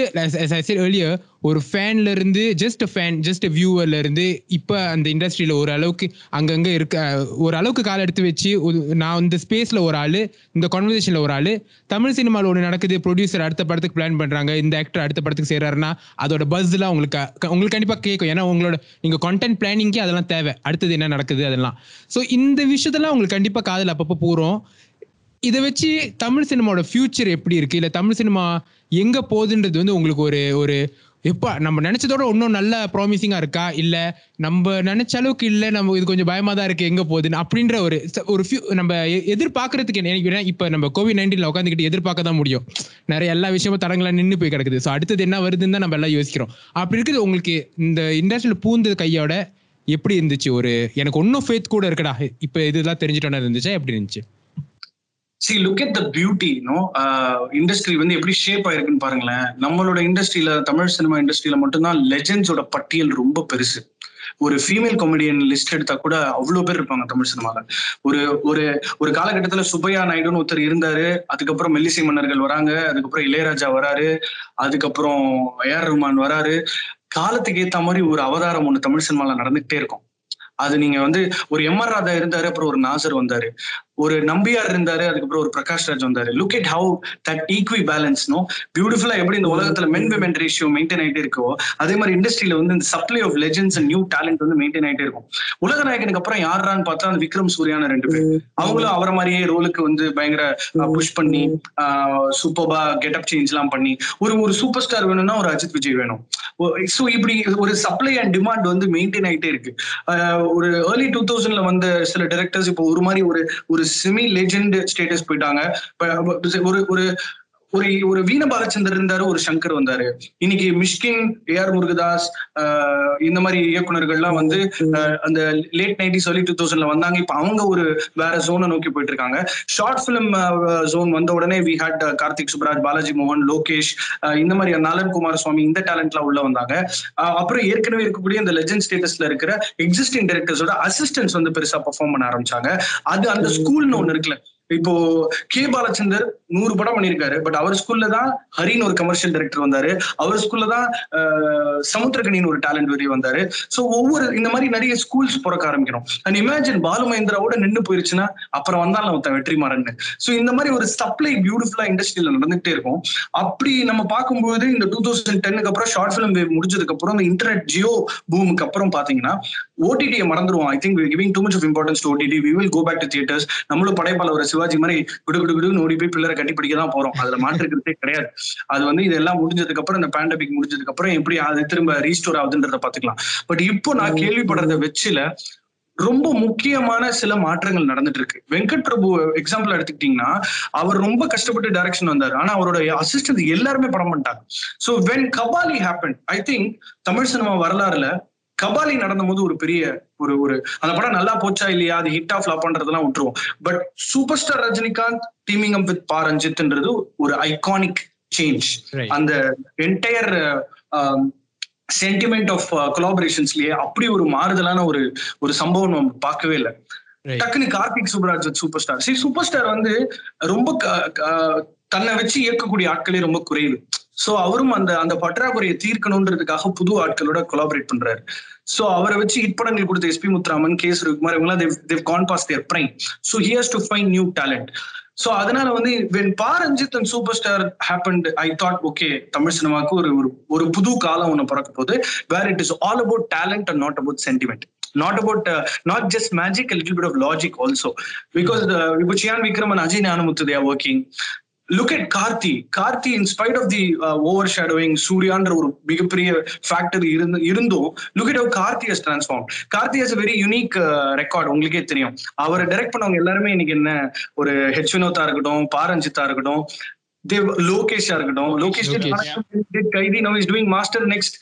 Speaker 1: earlier ஒரு ஃபேன்ல இருந்து ஜஸ்ட் ஃபேன் ஜஸ்ட் வியூவர்ல இருந்து இப்போ அந்த இண்டஸ்ட்ரியில ஒரு அளவுக்கு அங்கங்க இருக்க ஒரு அளவுக்கு கால எடுத்து வச்சு நான் இந்த ஸ்பேஸ்ல ஒரு ஆளு இந்த கான்வர்சேஷன்ல ஒரு ஆளு தமிழ் சினிமாவில் ஒன்று நடக்குது ப்ரொடியூசர் அடுத்த படத்துக்கு பிளான் பண்றாங்க இந்த ஆக்டர் அடுத்த படத்துக்கு செய்யறாருன்னா அதோட பஸ்லாம் உங்களுக்கு உங்களுக்கு கண்டிப்பா கேட்கும். ஏன்னா உங்களோட நீங்க கான்டென்ட் பிளானிங்கே அதெல்லாம் தேவை. அடுத்தது என்ன நடக்குது அதெல்லாம். ஸோ இந்த விஷயத்தெல்லாம் உங்களுக்கு கண்டிப்பா காதல் அப்பப்போ போறோம் இதை வச்சு தமிழ் சினிமாவோட ஃபியூச்சர் எப்படி இருக்கு? இல்ல தமிழ் சினிமா எங்க போகுதுன்றது வந்து உங்களுக்கு ஒரு ஒரு எப்பா நம்ம நினைச்சதோட இன்னும் நல்ல ப்ராமிசிங்கா இருக்கா? இல்ல நம்ம நினைச்ச அளவுக்கு இல்ல நம்ம இது கொஞ்சம் பயமா தான் இருக்கு எங்க போகுதுன்னு? அப்படின்ற ஒரு ஒரு few நம்ம எ- எதிர்பார்க்கறதுக்கு என்ன- எனக்கு இப்ப நம்ம கோவிட் நைன்டீன்ல உட்காந்துக்கிட்டு எதிர்பார்க்க தான் முடியும். நிறைய எல்லா விஷயமும் தடங்களா நின்று போய் கிடக்குது. ஸோ அடுத்தது என்ன வருதுன்னு தான் நம்ம எல்லாம் யோசிக்கிறோம். அப்படி இருக்குது உங்களுக்கு இந்த இண்டஸ்ட்ரியில் பூந்தது கையோட எப்படி இருந்துச்சு? ஒரு எனக்கு ஒன்னும் ஃபேத் கூட இருக்கடா. இப்ப இதெல்லாம் தெரிஞ்சிட்டோன்னு இருந்துச்சா? எப்படி இருந்துச்சு?
Speaker 5: See look at the beauty no industry வந்து எப்படி ஷேப் ஆயிருக்குன்னு பாருங்களேன். நம்மளோட இண்டஸ்ட்ரியில தமிழ் சினிமா இண்டஸ்ட்ரியில மட்டும்தான் லெஜெண்ட்ஸோட பட்டியல் ரொம்ப பெருசு. ஒரு ஃபீமேல் காமெடியன் லிஸ்ட் எடுத்தா கூட அவ்வளோ பேர் இருப்பாங்க தமிழ் சினிமால ஒரு ஒரு ஒரு காலகட்டத்துல சுப்பையா நாயுடுன்னு ஒருத்தர் இருந்தாரு அதுக்கப்புறம் மெல்லிசை மன்னர்கள் வராங்க அதுக்கப்புறம் இளையராஜா வராரு அதுக்கப்புறம் ஏஆர் ரஹ்மான் வராரு. காலத்துக்கு ஏத்த மாதிரி ஒரு அவதாரம் ஒன்று தமிழ் சினிமால நடந்துகிட்டே இருக்கும். அது நீங்க வந்து ஒரு எம்ஆர் ராதா இருந்தாரு அப்புறம் ஒரு நாசர் வந்தாரு. ஒரு நம்பியார் இருந்தாரு அதுக்கப்புறம் ஒரு பிரகாஷ் ராஜ் வந்தாரு. லுக் at how that ஈக்வி பேலன்ஸ் நோ பியூட்டிஃபுல்லா எப்படி இந்த உலகத்துல மென் விமென் ரேஷியோ மெயின்டைன் ஆயிட்டே இருக்கோ அதே மாதிரி இண்டஸ்ட்ரியில வந்து இந்த supply of legends and new talent வந்து மெயின்டைன் ஆயிட்டே இருக்கும். உலக நாயகனுக்கு அப்புறம் யாரான்னு பார்த்தா அந்த விக்ரம் சூர்யான ரெண்டு பேர். அவங்களும் அவரை மாதிரியே ரோலுக்கு வந்து பயங்கர புஷ் பண்ணி சூப்பர்பா கெட்டப் சேஞ்ச் எல்லாம் பண்ணி ஒரு ஒரு சூப்பர் ஸ்டார் வேணும்னா ஒரு அஜித் விஜய் வேணும். ஸோ இப்படி ஒரு சப்ளை அண்ட் டிமாண்ட் வந்து மெயின்டைன் ஆயிட்டே இருக்கு. ஒரு ஏர்லி டூ தௌசண்ட்ல வந்த சில டைரக்டர்ஸ் இப்போ ஒரு மாதிரி ஒரு ஒரு செமி லெஜெண்ட் ஸ்டேட்டஸ் போயிட்டாங்க ஒரு ஒரு ஒரு ஒரு வீண பாலச்சந்தர் இருந்தாரு ஒரு சங்கர் வந்தாரு. இன்னைக்கு மிஷ்கின் ஏஆர் முருகதாஸ் ஆஹ் இந்த மாதிரி இயக்குனர்கள்லாம் வந்து அந்த லேட் நைன்டிஸ் early டூ தௌசண்ட்ல வந்தாங்க. இப்ப அவங்க ஒரு வேற ஜோனை நோக்கி போயிட்டு இருக்காங்க ஷார்ட் பிலிம் ஜோன் வந்த உடனே வி ஹேட் கார்த்திக் சுப்ராஜ் பாலாஜி மோகன் லோகேஷ் இந்த மாதிரி நலன் குமார் சுவாமி இந்த டேலண்ட்லாம் உள்ள வந்தாங்க. அப்புறம் ஏற்கனவே இருக்கக்கூடிய இந்த லெஜெண்ட் ஸ்டேட்டஸ்ல இருக்கிற எக்ஸிஸ்டிங் டைரக்டர்ஸோட அசிஸ்டன்ஸ் வந்து பெருசா பெர்ஃபார்ம் பண்ண ஆரம்பிச்சாங்க. அது அந்த ஸ்கூல்னு ஒண்ணு இருக்குல்ல. இப்போ கே பாலச்சந்தர் நூறு படம் பண்ணியிருக்காரு பட் அவர் ஸ்கூல்ல தான் ஹரின்னு ஒரு கமர்ஷியல் டைரக்டர் வந்தாரு. அவர் ஸ்கூல்ல தான் ஆஹ், சமுத்திரகனின்னு ஒரு டேலண்ட் வெளியே வந்தாரு. சோ ஒவ்வொரு இந்த மாதிரி நிறைய ஸ்கூல்ஸ் பிறக்க ஆரம்பிக்கிறோம் அண்ட் இமேஜின் பாலு மகேந்திராவோட நின்னு போயிருச்சுன்னா அப்புறம் வந்தாலும் ஒருத்தன் வெற்றிமாறன் சோ இந்த மாதிரி ஒரு சப்ளை பியூட்டிஃபுல்லா இண்டஸ்ட்ரியில நடந்துகிட்டே இருக்கும். அப்படி நம்ம பார்க்கும்போது இந்த டூ தௌசண்ட் டென்னுக்கு அப்புறம் ஷார்ட் ஃபிலிம் முடிஞ்சதுக்கு அப்புறம் இந்த இன்டர்நெட் ஜியோ பூமுக்கு அப்புறம் பாத்தீங்கன்னா ஓடிடியை மறந்துருவோம். I think giving too much of importance to OTT we will go back to theatres நம்மளும் படைப்பாளர் சிவாஜி மாதிரி குடு குடு குடு ஓடி போய் பிள்ளரை கட்டி பிடிக்க தான் போறோம். அதுல மாற்றுக்கிறதே கிடையாது. அது வந்து இதெல்லாம் முடிஞ்சதுக்கு அப்புறம் இந்த பேண்டமிக் முடிஞ்சதுக்கு அப்புறம் எப்படி அது திரும்ப ரீஸ்டோர் ஆகுதுன்றத பாத்துக்கலாம் பட் இப்போ நான் கேள்விப்படுறத வச்சுல ரொம்ப முக்கியமான சில மாற்றங்கள் நடந்துட்டு இருக்கு. வெங்கட் பிரபு எக்ஸாம்பிள் எடுத்துக்கிட்டீங்கன்னா அவர் ரொம்ப கஷ்டப்பட்டு டைரக்ஷன் வந்தார். ஆனா அவரோட அசிஸ்டன்ட் எல்லாருமே படம் பண்ணிட்டாங்க. So when Kabali happen I think Tamil cinema வரலாறுல கபாலி நடந்தபோது ஒரு பெரிய ஒரு ஒரு அந்த படம் நல்லா போச்சா இல்லையா? அது ஹிட் ஆஃப் பண்றதெல்லாம் விட்டுருவோம். But super star Rajinikanth teaming up with Pa. ரஞ்சித்ன்றது ஒரு ஐகானிக் சேஞ்ச். அந்த என்டையர் சென்டிமெண்ட் ஆஃப் கொலாபரேஷன்ஸ்லயே அப்படி ஒரு மாறுதலான ஒரு ஒரு சம்பவம் நம்ம பார்க்கவே இல்லை. டக்குனு கார்த்திக் சுப்ராஜ் சூப்பர் ஸ்டார் சரி சூப்பர் ஸ்டார் வந்து ரொம்ப தன்னை வச்சு இயக்கக்கூடிய ஆட்களே ரொம்ப குறைவு. சோ அவரும் அந்த அந்த பற்றாக்குறையை தீர்க்கணுன்றதுக்காக புது ஆட்களோட கொலாபரேட் பண்றாரு. சோ அவரை வச்சு இப்படங்கள் கொடுத்த எஸ்பி முத்துராமன் கே ரவிக்குமார் இவங்கலாம் they've gone past their prime so here's to find new talent so அதனால வந்து when Pa Ranjith and super star happened I thought okay Tamil சினிமாவுக்கு ஒரு ஒரு புது காலம் ஒண்ணு பிறக்க போது where it is all about talent and not about sentiment not about not just magic little bit of logic also because இப்போ Chiyaan Vikram and Ajay Gnanamuthu they're working look at Karthi Karthi in spite of the overshadowing சூர்யான்ற ஒரு மிகப்பெரிய ஃபேக்டர் இருந்து இருந்தும் look at Karthi has transform Karthi has very unique record உங்களுக்கே தெரியும். அவரை டைரக்ட் பண்ணவங்க எல்லாருமே இன்னைக்கு என்ன? ஒரு ஹெச் வினோத்தா இருக்கட்டும் பாரஞ்சித்தா இருக்கட்டும் தேவ் லோகேஷா இருக்கட்டும்.
Speaker 1: Lokesh
Speaker 5: Kaithi now is doing Master next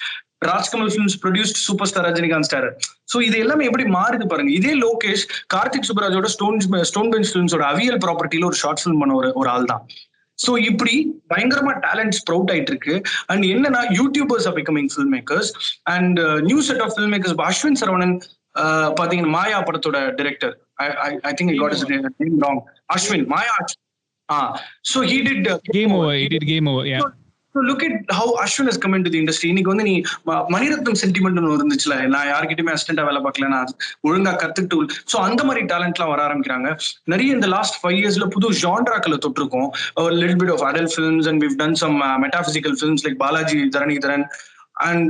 Speaker 5: Rajkamal films produced super star Rajinikanth star so இது எல்லாமே எப்படி மாறுது பாருங்க. இதே லோகேஷ் கார்த்திக் சுப்ராஜோட ஸ்டோன் ஸ்டோன் பெஞ்ச் ஃபிலிம்ஸோட அவியல் ப்ராப்பர்ட்டில ஒரு ஷார்ட் ஃபிலிம் பண்ண ஒரு ஒரு ஆள் தான் சோ இப்படி பயங்கரமா டேலண்ட் ஸ்ப்ரவுட் ஆயிட்டு இருக்கு அண்ட் என்னன்னா YouTubers are becoming film makers and new set of film makers Ashwin Saravanan பாத்தீங்கன்னா மாயா படத்தோட director I think I got is name wrong Ashwin Maya ah so he did
Speaker 2: game over it it game over yeah
Speaker 5: So look at how Ashwin has the industry இன்னைக்கு வந்து நீ மணிரத்னம் சென்டிமெண்ட் ஒன்று இருந்துச்சுல. நான் யார்கிட்டயுமே அசிஸ்டண்டா வேலை பார்க்கல. நான் ஒழுங்கா கத்துக்கிட்டு சோ அந்த மாதிரி டேலண்ட்லாம் வர ஆரம்பிக்கிறாங்க. நிறைய இந்த லாஸ்ட் ஃபைவ் இயர்ஸ்ல புது ஜான்ராக்களை தொட்டிருக்கோம். Little bit of adult films and we've done some metaphysical films like Balaji Dharanidharan and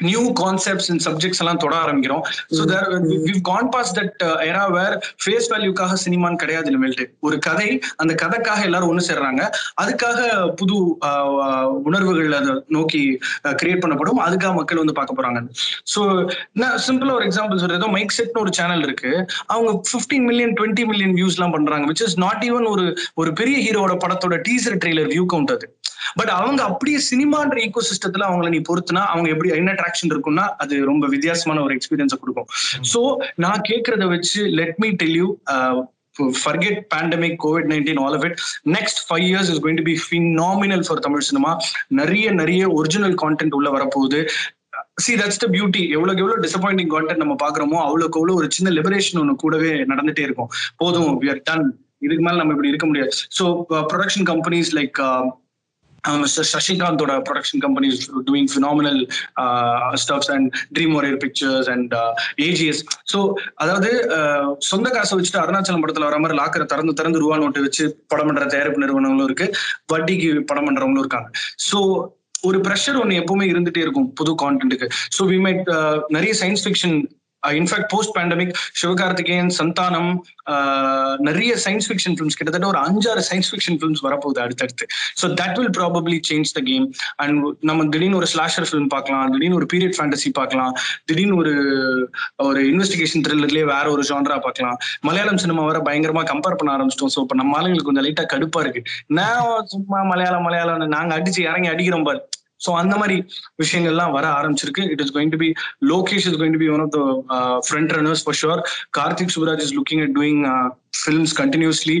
Speaker 5: new concepts and subjects எல்லாம் தொட ஆரம்பிக்கிறோம். So there we've gone past that era where face வேல்யூக்காக சினிமான்னு கிடையாது இனிமேல்ட்டு ஒரு கதை அந்த கதைக்காக எல்லாரும் ஒண்ணு சேர்றாங்க. அதுக்காக புது உணர்வுகள் அதை நோக்கி கிரியேட் பண்ணப்படும். அதுக்காக மக்கள் வந்து பார்க்க போறாங்க. ஸோ நான் சிம்பிளா ஒரு எக்ஸாம்பிள் சொல்றதோ மைக் செட்னு ஒரு சேனல் இருக்கு. அவங்க 15 மில்லியன் டுவெண்ட்டி மில்லியன் வியூஸ் எல்லாம் பண்றாங்க விச் இஸ் நாட் ஈவன் ஒரு ஒரு பெரிய ஹீரோட படத்தோட டீசர் ட்ரெய்லர் வியூ கவுண்ட் அது. பட் அவங்க அப்படியே சினிமான்ற ஈகோ சிஸ்டத்துல அவங்கள நீ பொறுத்துனா அவங்க எப்படி என்ன அட்ராக்ஷன் இருக்கும்னா அது ரொம்ப வித்தியாசமான ஒரு எக்ஸ்பீரியன்ஸை கொடுக்கும். சோ நான் கேட்கறத வச்சு let me tell you forget pandemic covid 19 all of it. Next five years is going to be phenomenal for tamil cinema நிறைய நிறைய ஒரிஜினல் கான்டென்ட் உள்ள வரப்போகுது. சி தட்ஸ் த பியூட்டி எவ்வளவுக்கு எவ்வளவு டிசப்பாயிண்டிங் கான்டென்ட் நம்ம பாக்குறோமோ அவ்வளவுக்கு அவ்வளவு ஒரு சின்ன லிபரேஷன் ஒண்ணு கூடவே நடந்துட்டே இருக்கும். போதும் we are done. இதுக்கு மேல நம்ம இப்படி இருக்க முடியாது. So production companies like mister சசிகாந்தோட production companies doing phenomenal stuffs and dream warrior pictures and AGS so அதாவது uh, சொந்த காசை வச்சுட்டு அருணாச்சலம் படத்தில் வர மாதிரி லாக்கரை திறந்து திறந்து ரூபா நோட்டு வச்சு படம் பண்ற தயாரிப்பு நிறுவனங்களும் இருக்கு. வட்டிக்கு படம் பண்றவங்களும் இருக்காங்க. ஸோ ஒரு ப்ரெஷர் ஒன்று எப்பவுமே இருந்துட்டே இருக்கும் புது கான்டென்ட்டுக்கு ஸோ வி மேட் நிறைய science fiction in fact post pandemic Sivakarthikeyan Santhanam நிறைய சயின்ஸ் ஃபிக்ஷன் ஃபிலிம்ஸ் கிட்டத்தட்ட ஒரு அஞ்சாறு சயின்ஸ் ஃபிக்ஷன் ஃபிலிம்ஸ் வரப்போகுது அடுத்தடுத்து so that will probably change the game and நம்ம திடீர்னு ஒரு ஸ்லாஷர் ஃபிலிம் பார்க்கலாம் திடீர்னு ஒரு பீரியட் ஃபேண்டசி பார்க்கலாம் திடீர்னு ஒரு ஒரு இன்வெஸ்டிகேஷன் த்ரில்லர்லேயே வேற ஒரு ஜான்ரா பார்க்கலாம். மலையாளம் சினிமா வர பயங்கரமா கம்பேர் பண்ண ஆரம்பிச்சிட்டோம். ஸோ இப்போ நம்ம ஆளுங்களுக்கு கொஞ்சம் லைட்டாக கடுப்பா இருக்கு. நான் சும்மா மலையாளம் மலையாளம் நாங்கள் அடிச்சு இறங்கி அடிக்கிறோம் பாரு. சோ அந்த மாதிரி விஷயங்கள்லாம் வர ஆரம்பிச்சிருக்கு. It is going to be Lokesh is going to be one of the front runners for sure Karthik Subbaraj is looking at doing films continuously.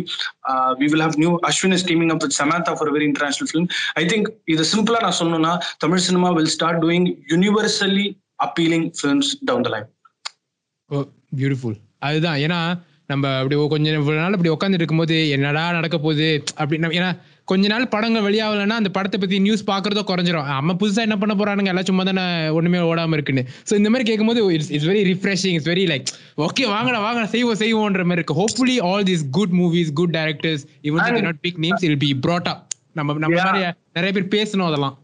Speaker 5: Uh, we will have new ashwin is teaming up with samantha for a very international film. I think இது சிம்பிளா நான் சொன்னோம்னா Tamil cinema will start doing universally appealing films down the line
Speaker 1: oh beautiful அதுதான். ஏன்னா நம்ம அப்படி கொஞ்சம் இவ்வளவு நாள் இப்படி உட்காந்துட்டு இருக்கும்போது என்னடா நடக்க போகுது? அப்படி நம்ம- ஏன்னா கொஞ்ச நாள் படங்கள் வெளியாகலைன்னா அந்த படத்தை பத்தி நியூஸ் பாக்குறதோ குறைஞ்சிரும். அம்மா புதுசா என்ன பண்ண போறானுங்க? எல்லாம் சும்மா தானே ஒண்ணுமே ஓடாம இருக்குன்னு. ஸோ இந்த மாதிரி கேட்கும்போது it's it's very refreshing it's very like okay வாங்கடா வாங்கடா செய்வோம் செய்வோன்ற மாதிரி இருக்கு. Hopefully all these good movies good directors even not big names will be brought up. நம்ம நம்ம. மாதிரி நிறைய பேர் பேசணும் அதெல்லாம்.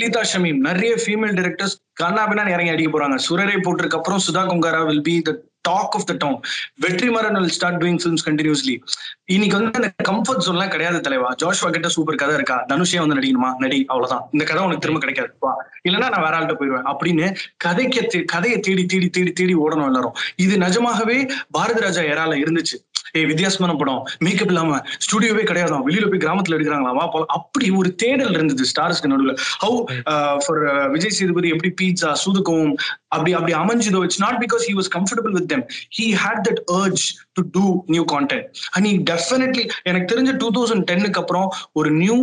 Speaker 5: லீதா ஷமீம் நிறைய ஃபீமேல் டைரக்டர்ஸ் கண்ணாபின்னா இறங்கி அடிக்க போறாங்க. சுரரை போட்டிருக்கு அப்புறம் Sudha Kongara will be the talk of the town Vetrimaaran will start doing films continuously இன்னைக்கு வந்து அந்த கம்ஃபர்ட் ஜோன்லாம் கிடையாது தலைவா. ஜோஷ்வா கிட்ட சூப்பர் கதை இருக்கா? தனுஷே வந்து நடிக்கணுமா? நடி அவ்வளவுதான். இந்த கதை உனக்கு திரும்ப கிடைக்காது. வா. இல்லைன்னா நான் வேற ஆள்கிட்ட போயிடுவேன். அப்படின்னு கதைக்கு தே- கதையை தேடி தேடி தேடி தேடி ஓடணும் எல்லாரும். இது நிஜமாகவே பாரதி ராஜா ஏரால இருந்துச்சு. ஏய் வித்தியாசமான படம். மேக்கப் இல்லாம ஸ்டுடியோவே கிடையாதான் வெளியில போய் கிராமத்துல எடுக்கிறாங்களா? போல அப்படி ஒரு தேடல் இருந்தது ஸ்டார்ஸ்க்கு நடுவுல. ஹவு ஃபார் விஜய் சேதுபதி எப்படி பீட்சா சூதுக்கவும் அப்படி அப்படி அமைஞ்சதோ it's not because he was comfortable with them he had that urge to do new content and he definitely எனக்கு தெரிஞ்ச டூ தௌசண்ட் டென்னுக்கு அப்புறம் ஒரு நியூ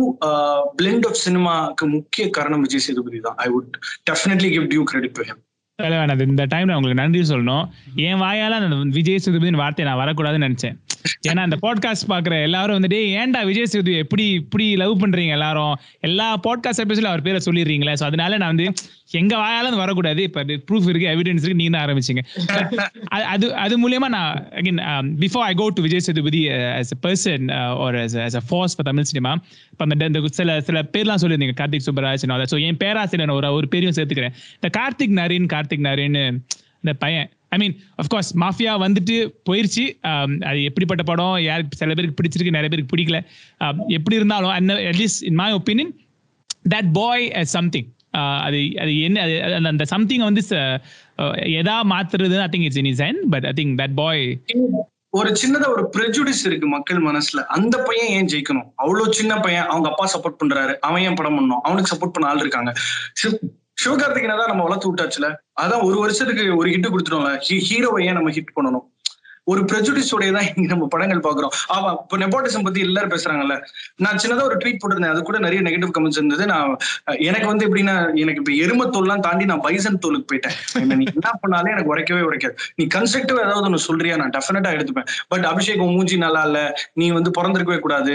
Speaker 5: பிளெண்ட் ஆஃப் சினிமாக்கு முக்கிய காரணம் விஜய் சேதுபதி தான். I would definitely give due credit to him
Speaker 2: தலைவன் இந்த டைம்ல உங்களுக்கு நன்றி சொல்லணும். என் வாயால அந்த விஜய் சேதுபதினு வார்த்தை நான் வரக்கூடாதுன்னு நினைச்சேன். ஏன்னா அந்த பாட்காஸ்ட் பாக்குற எல்லாரும் வந்துட்டு ஏன்டா விஜய் சேது எப்படி இப்படி லவ் பண்றீங்க எல்லாரும்? எல்லா பாட்காஸ்ட் எபிசோட்ல அவர் பேரை சொல்லிடுறீங்களே. ஸோ அதனால நான் வந்து எங்க வாயால இருந்து வரக்கூடாது. இப்ப ப்ரூஃப் இருக்கு எவிடன்ஸ் இருக்கு நீங்க தான் ஆரம்பிச்சீங்க. அது- அது மூலியமா நான் again before I go to Vijay Sethupathi uh, as a person ஒரு as a force as Tamil cinema இப்போ அந்த இந்த சில சில பேர்லாம் சொல்லியிருந்தீங்க கார்த்திக் சுப்பராஜ் ஸோ என் பேராசிரியர் ஒரு ஒரு பேரையும் சேர்த்துக்கிறேன். இந்த கார்த்திக் நரேன் கார்த்திக் நரேன்னு இந்த பையன். ஐ மீன் அஃப்கோர்ஸ் மாஃபியா வந்துட்டு போயிருச்சு. Um, அது எப்படிப்பட்ட படம் யாருக்கு சில பேருக்கு பிடிச்சிருக்கு நிறைய பேருக்கு பிடிக்கல. Um, எப்படி இருந்தாலும் at least in my opinion that boy something அது அது என்ன அது அந்த- சம்திங் வந்து uh, uh, எதா மாத்துறது I think it's in is but I think that boy
Speaker 5: ஒரு சின்னதா ஒரு ப்ரெஜுடிஸ் இருக்கு மக்கள் மனசுல. அந்த பையன் ஏன் ஜெயிக்கணும்? அவ்வளவு சின்ன பையன் அவங்க அப்பா சப்போர்ட் பண்றாரு. அவன் ஏன் படம் பண்ணும் அவனுக்கு சப்போர்ட் பண்ண ஆள் இருக்காங்க. சிவகார்த்திகனை தான் நம்ம வளர்த்து விட்டாச்சுல? அதான் ஒரு வருஷத்துக்கு ஒரு ஹிட் கொடுத்துட்டோம்ல. ஹீரோவை ஏன் நம்ம ஹிட் பண்ணணும். ஒரு பிரஜுடிஸ் உடையதான் இங்க நம்ம படங்கள் பாக்குறோம். ஆமா இப்ப நெப்போட்டிசம் பத்தி எல்லாரும் பேசுறாங்கல்ல. நான் சின்னதா ஒரு ட்வீட் போட்டிருந்தேன். அது கூட நிறைய நெகட்டிவ் கமெண்ட்ஸ் இருந்தது. நான் எனக்கு வந்து எப்படின்னா எனக்கு இப்ப எரும தோல்லாம் தாண்டி நான் பைசன் தோலுக்கு போயிட்டேன். என்ன நீ என்ன பண்ணாலே எனக்கு உரைக்கவே உரைக்காது. நீ கன்ஸ்ட்ரக்டிவ் ஏதாவது ஒண்ணு சொல்றியா? நான் டெஃபினட்டா எடுத்துப்பேன். பட் அபிஷேக் மூஞ்சி நல்லா இல்ல. நீ வந்து பிறந்திருக்கவே கூடாது.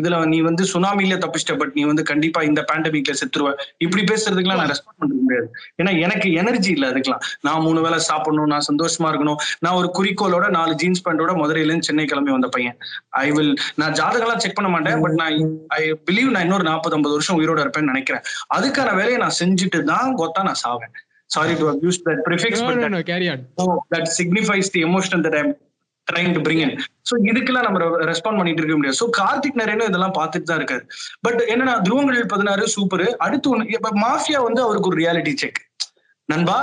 Speaker 5: இதுல நீ வந்து சுனாமில தப்பிச்சிட்ட பட் நீ வந்து கண்டிப்பா இந்த பேண்டமிக்ல செத்துருவ. இப்படி பேசுறதுக்குலாம் நான் ரெஸ்பாண்ட் பண்ண முடியாது ஏன்னா எனக்கு எனர்ஜி இல்ல அதுக்கெல்லாம். நான் மூணு வேளை சாப்பிடணும். நான் சந்தோஷமா இருக்கணும். நான் ஒரு குறிக்கோளோட நாலு ஜீன்ஸ் பேண்டோட மதுரையில இருந்து சென்னை கிளம்பி வந்த பையன். ஐ வில் நான் ஜாதகம்லாம் செக் பண்ண மாட்டேன் பட் நான் ஐ பிலீவ் நான் இன்னொரு நாற்பது ஐம்பது வருஷம் உயிரோட இருப்பேன்னு நினைக்கிறேன். அதுக்கான வேலையை நான் செஞ்சுட்டு தான் கொத்தா நான் சாவேன். Sorry
Speaker 1: to abuse that prefix
Speaker 5: but that signifies the emotion that I'm trying to bring in. So இதுக்கெல்லாம் நம்ம ரெஸ்பாண்ட் பண்ணிட்டு இருக்க முடியாது. ஸோ கார்த்திக் நரேனும் இதெல்லாம் பார்த்துட்டு தான் இருக்காரு. பட் என்னன்னா துருவங்கள் பதினாறு சூப்பர். அடுத்து ஒண்ணு இப்ப மாஃபியா வந்து அவருக்கு ஒரு ரியாலிட்டி செக் நண்பா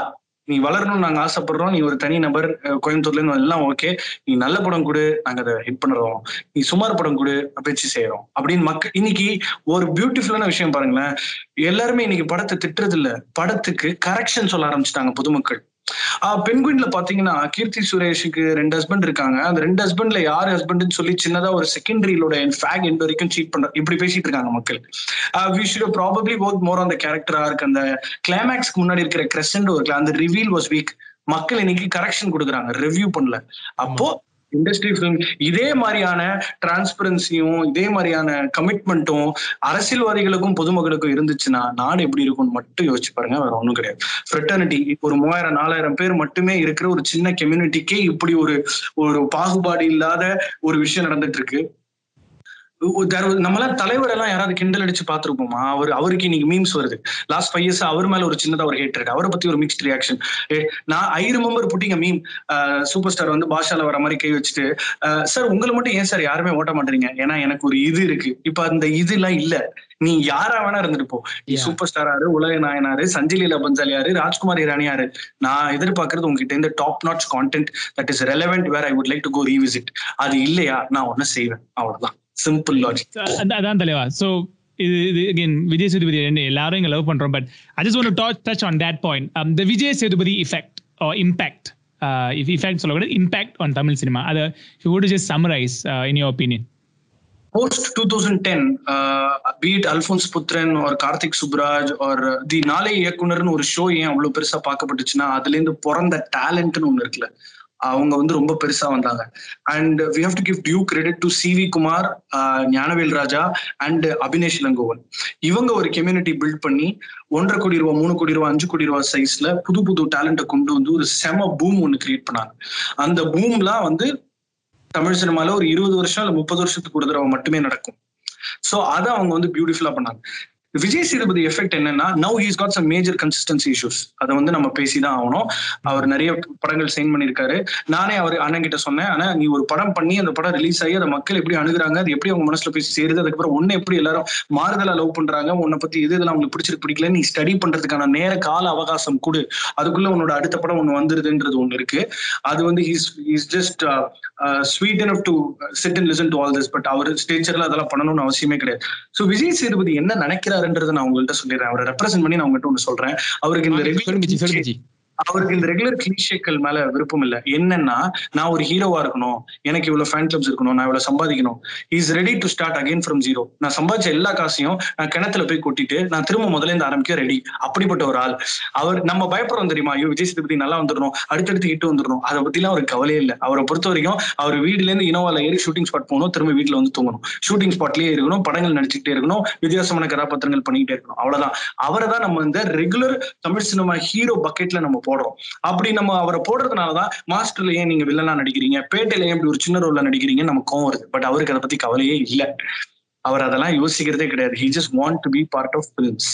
Speaker 5: நீ வளரணும்னு நாங்க ஆசைப்படுறோம். நீ ஒரு தனி நபர் கோயம்புத்தூர்ல இருந்து எல்லாம் ஓகே நீ நல்ல படம் கொடு நாங்க அதை ஹிட் பண்ணுறோம் நீ சுமார் படம் கொடு வச்சு செய்யறோம் அப்படின்னு மக்கள் இன்னைக்கு ஒரு பியூட்டிஃபுல்லான விஷயம் பாருங்களேன். எல்லாருமே இன்னைக்கு படத்தை திட்டுறது இல்ல படத்துக்கு கரெக்ஷன் சொல்ல ஆரம்பிச்சிட்டாங்க பொதுமக்கள். பெண்குயின்ல பாத்தீங்கன்னா கீர்த்தி சுரேஷுக்கு ரெண்டு ஹஸ்பண்ட் இருக்காங்க. அந்த ரெண்டு ஹஸ்பண்ட்ல யார் ஹஸ்பண்ட்னு சொல்லி சின்னதா ஒரு செகண்டரியிலோட ஃபேக் எண்ட் வரைக்கும் சீட் பண்ற இப்படி பேசிட்டு இருக்காங்க மக்கள். We should probably work more அந்த கேரக்டரா இருக்கு. அந்த கிளைமேக்ஸ்க்கு முன்னாடி இருக்கிற கிரெசன்ட் ஒரு அந்த ரிவீல் வாஸ் வீக் மக்கள் இன்னைக்கு கரெக்ஷன் கொடுக்குறாங்க. ரிவ்யூ பண்ணல. அப்போ இண்டஸ்ட்ரி ஃபிலிம் இதே மாதிரியான டிரான்ஸ்பரன்சியும் இதே மாதிரியான கமிட்மெண்ட்டும் அரசியல்வாதிகளுக்கும் பொதுமக்களுக்கும் இருந்துச்சுன்னா நாடு எப்படி இருக்கும்னு மட்டும் யோசிச்சு பாருங்க வேற ஒன்றும் கிடையாது. ஃப்ரெட்டர்னிட்டி ஒரு மூவாயிரம் நாலாயிரம் பேர் மட்டுமே இருக்கிற ஒரு சின்ன கம்யூனிட்டிக்கே இப்படி ஒரு ஒரு பாகுபாடு இல்லாத ஒரு விஷயம் நடந்துட்டு இருக்கு. நம்மளாம் தலைவர் எல்லாம் யாராவது கிண்டல் அடிச்சு பார்த்திருப்போமா அவர் அவருக்கு இன்னைக்கு மீம்ஸ் வருது. லாஸ்ட் ஃபைவ் இயர்ஸ் அவர் மேல ஒரு சின்னதா ஒரு ஹேட் இருக்கு அவரை பத்தி ஒரு மிக்ஸ்ட் ரியாக்ஷன் நான் I remember putting meme superstar வந்து பாஷால வர மாதிரி கை வச்சுட்டு சார் உங்களை மட்டும் ஏன் சார் யாருமே ஓட்ட மாட்டீங்க ஏன்னா எனக்கு ஒரு இது இருக்கு. இப்ப அந்த இது எல்லாம் இல்ல. நீ யாரா வேணா இருந்துட்டு போ. நீ. சூப்பர் ஸ்டாராரு உலக நாயனாரு சஞ்சலீலா பன்சாலியாரு ராஜ்குமார் இரானியாரு நான் எதிர்பார்க்கறது உங்ககிட்ட இந்த top notch content that is relevant where I would like to go revisit அது இல்லையா? நான் ஒன்னும் செய்வேன். அவ்வளவுதான். சிம்பிள் லாஜிக்
Speaker 2: அதான் தலைவா ஸோ இது இது அகைன் விஜய் சேதுபதி எல்லாரும் இங்க லவ் பண்றோம் but I just want to touch on that point the Vijay Sethupathi effect or impact if effect சொல்லக்கூடாது இம்பாக்ட் ஆன் தமிழ் சினிமா அதை you would just summarize in your opinion
Speaker 5: post two thousand ten be it Alphonse Puthren ஒரு கார்த்திக் சுப்ராஜ் ஒரு தி நாளை இயக்குனர்னு ஒரு ஷோ ஏன் அவ்வளவு பெருசா பார்க்கப்பட்டுச்சுன்னா அதுல இருந்து பிறந்த டேலண்ட்னு ஒண்ணு இருக்குல்ல. அவங்க வந்து ரொம்ப பெருசா வந்தாங்க. And we have to give due credit to C V Kumar ah Gnanavel Raja and Abinesh Elangovan இவங்க ஒரு கம்யூனிட்டி பில்ட் பண்ணி ஒன்றரை கோடி ரூபா மூணு கோடி ரூபா அஞ்சு கோடி ரூபா சைஸ்ல புது புது டேலண்ட்டை கொண்டு வந்து ஒரு செம பூம் ஒன்று கிரியேட் பண்ணாங்க. அந்த பூம்லாம் வந்து தமிழ் சினிமால ஒரு இருபது வருஷம் இல்ல முப்பது வருஷத்துக்கு ஒரு தடவை மட்டுமே நடக்கும். சோ அதை அவங்க வந்து பியூட்டிஃபுல்லா பண்ணாங்க. விஜய் சேதுபதி எஃபெக்ட் என்னன்னா now he's got some major consistency issues அதை வந்து நம்ம பேசி தான் ஆகணும். அவர் நிறைய படங்கள் சைன் பண்ணியிருக்காரு. நானே அவர் அண்ணன் கிட்ட சொன்னேன் ஆனா நீ ஒரு படம் பண்ணி அந்த படம் ரிலீஸ் ஆகி அதை மக்கள் எப்படி அணுகுறாங்க? அது எப்படி அவங்க மனசுல போய் சேருது? அதுக்கப்புறம் ஒன்னு எப்படி எல்லாரும் மாறுதலா லவ் பண்றாங்க? உன்னை பத்தி எது இதெல்லாம் அவங்களுக்கு பிடிச்சிருக்கு பிடிக்கல? நீ ஸ்டடி பண்றதுக்கான நேர கால அவகாசம் கொடு. அதுக்குள்ள உன்னோட அடுத்த படம் ஒன்று வந்துருதுன்றது ஒண்ணு இருக்கு. அது வந்து he's is just sweet enough to sit and listen to all this but அவர் ஸ்டேச்சர்ல அதெல்லாம் பண்ணணும்னு அவசியமே கிடையாது. ஸோ விஜய் சேதுபதி என்ன நான் உங்கள்கிட்ட சொல்லிடுறேன். அவரை ரெப்ரசென்ட் பண்ணி நான் உங்கள்கிட்ட ஒன்று சொல்றேன். அவருக்கு இந்த அவருக்கு இந்த ரெகுலர் கிளிஷேக்கள் மேல விருப்பம் இல்ல. என்னன்னா நான் ஒரு ஹீரோவா இருக்கணும். எனக்கு இவ்வளவு ஃபேன் கிளப்ஸ் இருக்கணும். நான் இவ்வளவு சம்பாதிக்கணும். Is ready to start again from zero நான் சம்பாதிச்ச எல்லா காசையும் நான் கிணத்துல போய் கொட்டிட்டு நான் திரும்ப முதல்ல இருந்து ஆரம்பிக்க ரெடி அப்படிப்பட்ட ஒரு ஆள். அவர் நம்ம பயப்படுறோம் தெரியுமா? ஐயோ விஜய் சேதுபதி நல்லா வந்துடணும். அடுத்தடுத்து ஹிட் வந்துடணும். அதை பத்திலாம் அவருக்கு கவலையே இல்லை. அவரை பொறுத்த வரைக்கும் அவர் வீடுல இருந்து இனோவால ஏறி ஷூட்டிங் ஸ்பாட் போகணும். திரும்ப வீட்டுல வந்து தூங்கணும். ஷூட்டிங் ஸ்பாட்லயே இருக்கணும். படங்கள் நடிச்சுக்கிட்டே இருக்கணும். வித்தியாசமான கதாபாத்திரங்கள் பண்ணிக்கிட்டே இருக்கணும். அவ்வளவுதான். அவரை தான் நம்ம இந்த ரெகுலர் தமிழ் சினிமா ஹீரோ பக்கெட்ல நம்ம போடுறோம். அப்படி நம்ம அவரை போடுறதுனாலதான் மாஸ்டர்ல ஏன் நீங்க வில்லனா நடிக்கிறீங்க பேட்டையில ஏன் இப்படி ஒரு சின்ன ரோல்ல நடிக்கிறீங்கன்னு நமக்கு கோவம் வருது. பட் அவருக்கு அதை பத்தி கவலையே இல்லை. அவர் அதெல்லாம் யோசிக்கிறதே கிடையாது. He just want to be part of films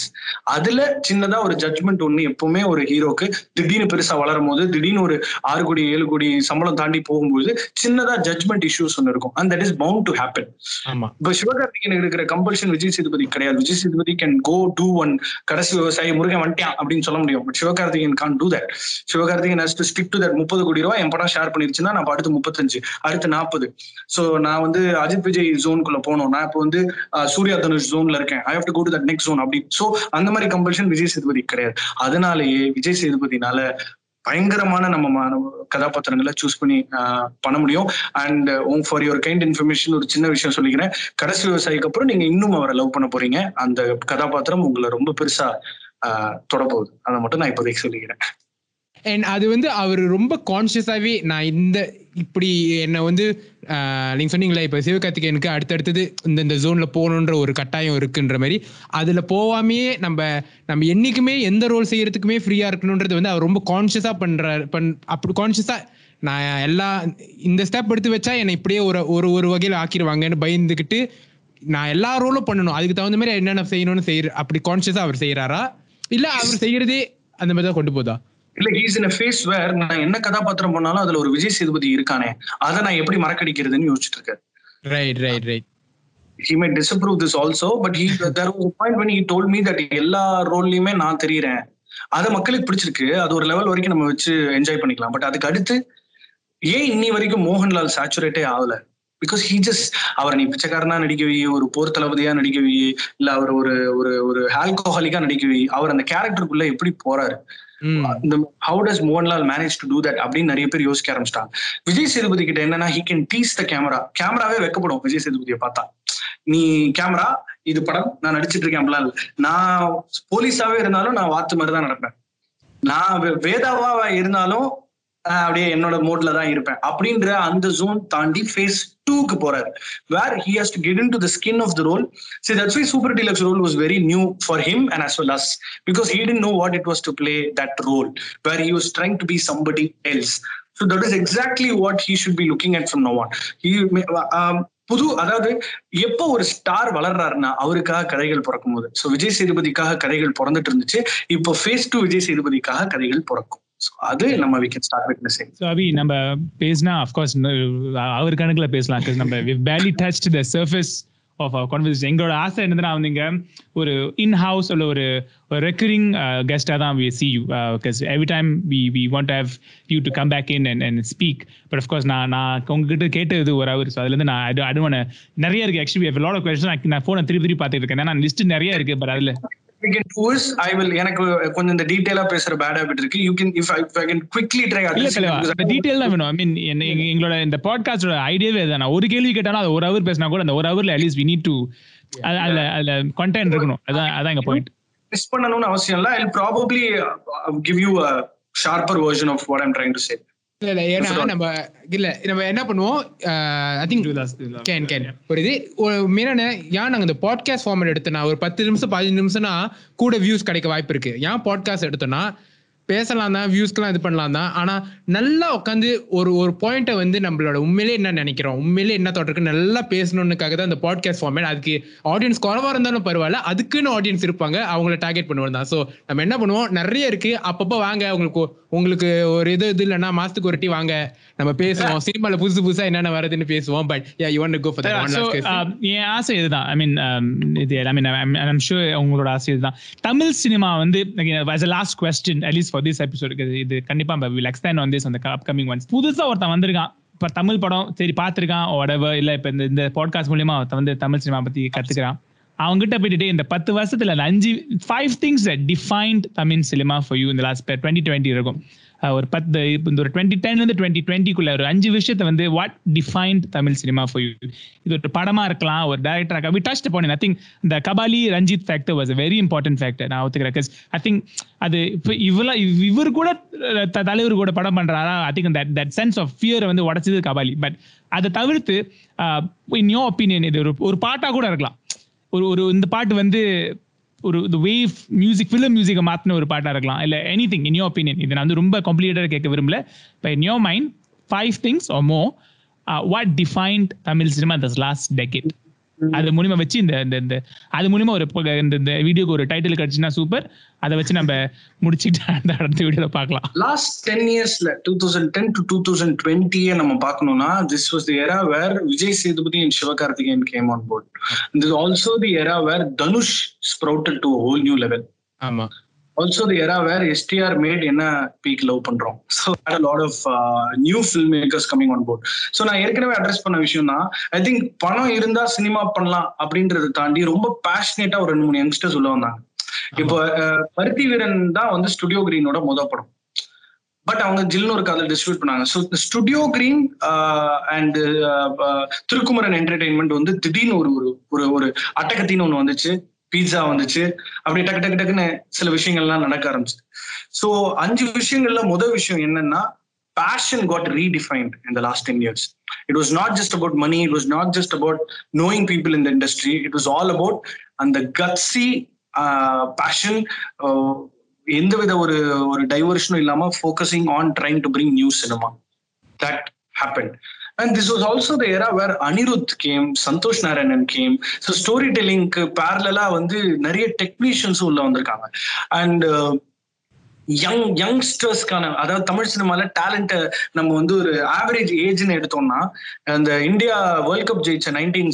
Speaker 5: அதுல சின்னதா ஒரு ஜட்மெண்ட் ஒண்ணு எப்பவுமே ஒரு ஹீரோக்கு திடீர்னு பெருசா வளரும் போது திடீர்னு ஒரு ஆறு கோடி ஏழு கோடி சம்பளம் தாண்டி போகும்போது சின்னதா ஜட்மெண்ட் இஷ்யூஸ் ஒன்று இருக்கும். And that is bound to happen
Speaker 1: ஆமா.
Speaker 5: இப்ப சிவகார்த்திகேயனுக்கு இருக்கிற கம்பல்ஷன் விஜய் சேதுபதி கிடையாது. Vijay Sethupathi can go to one Kadaisi Vivasayi Murugan வந்துட்டான் அப்படின்னு சொல்ல முடியும். But Sivakarthikeyan can't do that Sivakarthikeyan has to stick to that முப்பது கோடி ரூபாய் என் படம் ஷேர் பண்ணிருச்சுன்னா நான் அடுத்து முப்பத்தஞ்சு அடுத்து நாற்பது சோ நான் வந்து அஜித் விஜய் ஜோனுக்குள்ள போனோம். நான் இப்போ வந்து சூர்யா தனுஷ் ஜோன்ல இருக்கேன். I have to go to that next zone அப்படி. சோ அந்த மாதிரி கம்பல்ஷன் விஜய் சேதுபதி கிடையாது. அதனாலேயே விஜய் சேதுபதினால பயங்கரமான நம்ம மா- கதாபாத்திரங்களை சூஸ் பண்ணி ஆஹ், பண்ண முடியும். And for your kind information ஒரு சின்ன விஷயம் சொல்லிக்கிறேன். கடைசி விவசாயிக்கு அப்புறம் நீங்க இன்னும் அவரை லவ் பண்ண போறீங்க. அந்த கதாபாத்திரம் உங்களை ரொம்ப பெருசா ஆஹ், அதை மட்டும் நான் இப்போதைக்கு சொல்லிக்கிறேன்.
Speaker 1: அண்ட் அது வந்து அவர் ரொம்ப கான்சியஸாவே நான் இந்த இப்படி என்னை வந்து ஆஹ், நீங்க சொன்னீங்களே இப்ப சிவகார்த்திகேயனுக்கு அடுத்தடுத்தது இந்த இந்த ஜோன்ல போகணுன்ற ஒரு கட்டாயம் இருக்குன்ற மாதிரி அதுல போகாமையே நம்ம நம்ம என்னைக்குமே எந்த ரோல் செய்யறதுக்குமே ஃப்ரீயா இருக்கணுன்றது வந்து அவர் ரொம்ப கான்சியஸா பண்றாரு. பண் அப்படி கான்சியஸா நான் எல்லா இந்த ஸ்டெப் எடுத்து வச்சா என்னை இப்படியே ஒரு ஒரு ஒரு வகையில் ஆக்கிடுவாங்கன்னு பயந்துக்கிட்டு நான் எல்லா ரோலும் பண்ணணும். அதுக்கு தகுந்த மாதிரி என்னென்ன செய்யணும்னு செய்யற அப்படி கான்சியஸா அவர் செய்யறாரா? இல்ல அவர் செய்யறதே அந்த மாதிரி தான் கொண்டு போதா?
Speaker 5: இல்ல ஹீஸ் இன் ஃபேஸ் வேர் நான் என்ன கதாபாத்திரம் பண்ணாலும் அதுல ஒரு விஜய் சேதுபதி இருக்கானே அதை நான் எப்படி மறக்கடிக்கிறதுன்னு யோசிச்சுட்டு இருக்கேன்.
Speaker 1: Right right right
Speaker 5: he may disapprove this also but he there was a point when he told me that எல்லா ரோல்லையுமே நான் தெரியறேன். அது மக்களுக்கு பிடிச்சிருக்கு. அது ஒரு லெவல் வரைக்கும் நம்ம வச்சு என்ஜாய் பண்ணிக்கலாம். பட் அதுக்கு அடுத்து ஏன் இன்னி வரைக்கும் மோகன்லால் சேச்சுரேட்டே ஆகல? பிகாஸ் ஹீ ஜஸ்ட் அவர் நீ பிச்சைக்காரனா நடிக்க வை ஒரு போர் தளபதியா நடிக்க வை இல்ல அவர் ஒரு ஒரு ஒரு ஆல்கோஹாலிக்கா நடிக்க வை அவர் அந்த கேரக்டருக்குள்ள எப்படி போறாரு?
Speaker 1: ம்
Speaker 5: how does Mohanlal manage to do that அப்படின்னு நிறைய பேர் யோசிக்க ஆரம்பிச்சிட்டாங்க. விஜய் சேதுபதி கிட்ட என்னன்னா he can tease the camera கேமராவே வைக்கப்படும் விஜய் சேதுபதியை பார்த்தா. நீ கேமரா இது படம் நான் நடிச்சிட்டு இருக்கேன் அப்படிலாம் நான் போலீஸாவே இருந்தாலும் நான் வாத்து மாதிரி தான் நடப்பேன். நான் வேதாவா இருந்தாலும் அப்படியே என்னோட மோட்ல தான் இருப்பேன். அப்படின்ற அந்த ஜோன் தாண்டி ஃபேஸ் டூக்கு போறாரு. Where he has to get in to the skin of the role see that's why Super Deluxe role was very new for him and as well as because he didn't know what it was to play that role where he was trying to be somebody else so that is exactly what he should be looking at from no one he புது அதாவது எப்போ ஒரு ஸ்டார் வளர்றாருன்னா அவருக்காக கதைகள் பிறக்கும் போது. ஸோ விஜய் சேதுபதிக்காக கதைகள் பிறந்துட்டு இருந்துச்சு. இப்போ ஃபேஸ் டூ விஜய் சேதுபதிக்காக கதைகள் பிறக்கும். அது நம்ம we can start witnessing
Speaker 2: so அபி நம்ம பேசினா அஃப்கோர்ஸ் அவர் கணக்கில் பேசலாம் நம்ம barely touch the surface of our conversation எங்களோட ஆசை என்னதுன்னா வந்து இங்க ஒரு இன் ஹவுஸ் உள்ள ஒரு ஒரு ரெக்கரிங் கெஸ்டாக தான் we see you because every time we we want have you to come back in and and speak but of course நான் நான் உங்ககிட்ட கேட்டது ஒரு அவர் ஸோ அதுலேருந்து நான் அது அடுவான நிறைய இருக்கு. ஆக்சுவலி லாட் ஆஃப் கொஸ்டின் நான் ஃபோனை திருப்பி திருப்பி பார்த்துட்டு இருக்கேன். ஏன்னா லிஸ்ட் நிறைய இருக்கு பட் அதில்
Speaker 5: we can do is I will எனக்கு கொஞ்சம் இந்த டீடைலா பேசுற பேட் ஹேபிட் இருக்கு. You can if I I can
Speaker 2: quickly try இந்த டீடைல் தான் வேணும். ஐ மீன் எங்களோட இந்த பாட்காஸ்டோட ஐடியாவே நான் ஒரு கேள்வி கேட்டாலும் அது ஒரு ஹவர் பேசினா கூட அந்த ஒரு ஹவர்ல அட்லீஸ்ட் வி நீட் டு அதுல அதுல கண்டென்ட் இருக்கணும். அதான் அதான் எங்க பாயிண்ட்
Speaker 5: மிஸ் பண்ணணும்னு அவசியம் இல்ல. I probably give you a sharper version of what I'm trying to say
Speaker 1: இல்ல இல்ல ஏன்னா நம்ம இல்ல நம்ம என்ன பண்ணுவோம் ஐ திங்க். கேன் கேன் ஒரு இது ஒரு மீனான ஏன் நாங்க இந்த பாட்காஸ்ட் ஃபார்மேட் எடுத்தோம்னா ஒரு பத்து நிமிஷம் பதினஞ்சு நிமிஷம்னா கூட வியூஸ் கிடைக்க வாய்ப்பு இருக்கு. ஏன் பாட்காஸ்ட் எடுத்தோம்னா பேசலாம் தான் வியூஸ்க்கெல்லாம் இது பண்ணலாம் தான். ஆனா நல்லா உட்காந்து ஒரு ஒரு பாயிண்ட்டை வந்து நம்மளோட உண்மையிலே என்ன நினைக்கிறோம் உண்மையிலே என்ன தோட்டிருக்கு நல்லா பேசணும்னுக்காக தான் இந்த பாட்காஸ்ட் ஃபார்மேட் அதுக்கு ஆடியன்ஸ் குறவா இருந்தாலும் பரவாயில்ல அதுக்குன்னு ஆடியன்ஸ் இருப்பாங்க அவங்கள டார்கெட் பண்ணுவோம் தான் ஸோ நம்ம என்ன பண்ணுவோம் நிறைய இருக்கு அப்பப்போ வாங்க உங்களுக்கு உங்களுக்கு ஒரு இது இது இல்லைன்னா மாசத்துக்கு ஒரு டி வாங்க. நம்ம பேசுவோம். சினிமால புதுசு புதுசா என்னென்ன வருதுன்னு பேசுவோம். But yeah you want go for that one
Speaker 2: So, last என் ஆசை இதுதான். ஐ மீன் இது ஐ மீன் ஐம் ஷூர் உங்களோட ஆசை இதுதான். தமிழ் சினிமா வந்து as a last question at least for this episode இது கண்டிப்பா வில் எக்ஸ்டெண்ட் ஆன் திஸ் அந்த அப்கமிங் ஒன்ஸ் புதுசா ஒருத்தன் வந்திருக்கான். இப்ப தமிழ் படம் சரி பார்த்திருக்கான் whatever. இல்ல இப்ப இந்த இந்த பாட்காஸ்ட் மூலியமா ஒருத்தன் வந்து தமிழ் சினிமா பத்தி கத்துக்கிறான். அவங்ககிட்ட போயிட்டு இந்த பத்து வருஷத்துல அஞ்சு five things defined Tamil cinema for you இந்த லாஸ்ட் டுவெண்ட்டி டுவெண்ட்டி இருக்கும். ஒரு பத்து இந்த ஒரு டுவெண்ட்டி டென்லேருந்து டுவெண்ட்டி டுவெண்ட்டிக்குள்ள ஒரு அஞ்சு விஷயத்தை வந்து what defined Tamil cinema for you இது ஒரு படமா இருக்கலாம் ஒரு டேரக்டராக வி டச் போனேன் ஐ திங்க் இந்த Kabali Ranjith factor was very important factor நான் ஒத்துக்கிறேன். ஐ திங்க் அது இப்போ இவ்வளோ இவர் கூட த- தலைவர் கூட படம் பண்ணுறாரா I think that that sense of ஃபியரை வந்து உடச்சது கபாலி. பட் அதை தவிர்த்து இன் யோ ஒப்பீனியன் இது ஒரு ஒரு பாட்டாக கூட இருக்கலாம். ஒரு ஒரு இந்த பாட்டு வந்து ஒரு இந்த வேவ் மியூசிக் ஃபிலிம் மியூசிக்கை மாற்றின ஒரு பாட்டாக இருக்கலாம். இல்லை anything in your opinion இது நான் வந்து ரொம்ப காம்ப்ளிகேட்டடாக கேட்க விரும்பல. இப்போ in your mind five things are more what defined Tamil cinema this last decade அது மூலியமா வச்சு இந்த இந்த இந்த அது மூலியமா ஒரு இந்த இந்த வீடியோக்கு ஒரு டைட்டில் கிடைச்சுன்னா சூப்பர் அதை வச்சு நம்ம முடிச்சுட்டு அந்த அடுத்த வீடியோல பார்க்கலாம்.
Speaker 5: லாஸ்ட் டென் இயர்ஸ்ல two thousand ten to two thousand டுவெண்ட்டியே நம்ம பார்க்கணும்னா this was the era where Vijay Sethupathi and Sivakarthikeyan came on board this also the era where Dhanush sprouted to whole new level
Speaker 1: ஆமா.
Speaker 5: Also the era where STR made என்ன பீக் லவ் பண்றோம். So a lot of new film makers coming on board so நான் ஏற்கனவே அட்ரஸ் பண்ண விஷயம் தான் ஐ திங்க் பணம் இருந்தா சினிமா பண்ணலாம் அப்படின்றத தாண்டி ரொம்ப பேஷனேட்டா ஒரு ரெண்டு மூணு யங்ஸ்டர்ஸ் உள்ள வந்தாங்க. இப்போ பருத்தி வீரன் தான் வந்து ஸ்டுடியோ கிரீனோட முத படம். பட் அவங்க ஜில்னு ஒரு கதை டிஸ்ட்ரிபியூட் பண்ணாங்க. So Studio Green and Thirukumaran Entertainment வந்து திடீர்னு ஒரு ஒரு ஒரு ஒரு அட்டகத்தின்னு ஒன்று வந்துச்சு. பீட்சா வந்துச்சு அப்படி டக்கு டக்கு டக்குன்னு சில விஷயங்கள்லாம் நடக்க ஆரம்பிச்சு ஸோ அஞ்சு விஷயங்கள்ல முதல் விஷயம் என்னன்னா passion got redefined in the last ten years it was not just about money it was not just about knowing people in the industry it was all about அந்த கட்ஸி பேஷன் எந்த வித ஒரு ஒரு டைவர்ஷனும் இல்லாம focusing on trying to bring new cinema that happen and this was also the era where Anirudh came Santhosh Narayanan came so story டெல்லிங்க்கு பேரலா வந்து நிறைய டெக்னீஷியன்ஸும் உள்ள வந்திருக்காங்க. அண்ட் யங் யங்ஸ்டர்ஸ்க்கான அதாவது தமிழ் சினிமால டேலண்ட்டை நம்ம வந்து ஒரு ஆவரேஜ் ஏஜ்னு எடுத்தோம்னா அந்த இந்தியா வேர்ல்ட் கப் ஜெயிச்ச நைன்டீன்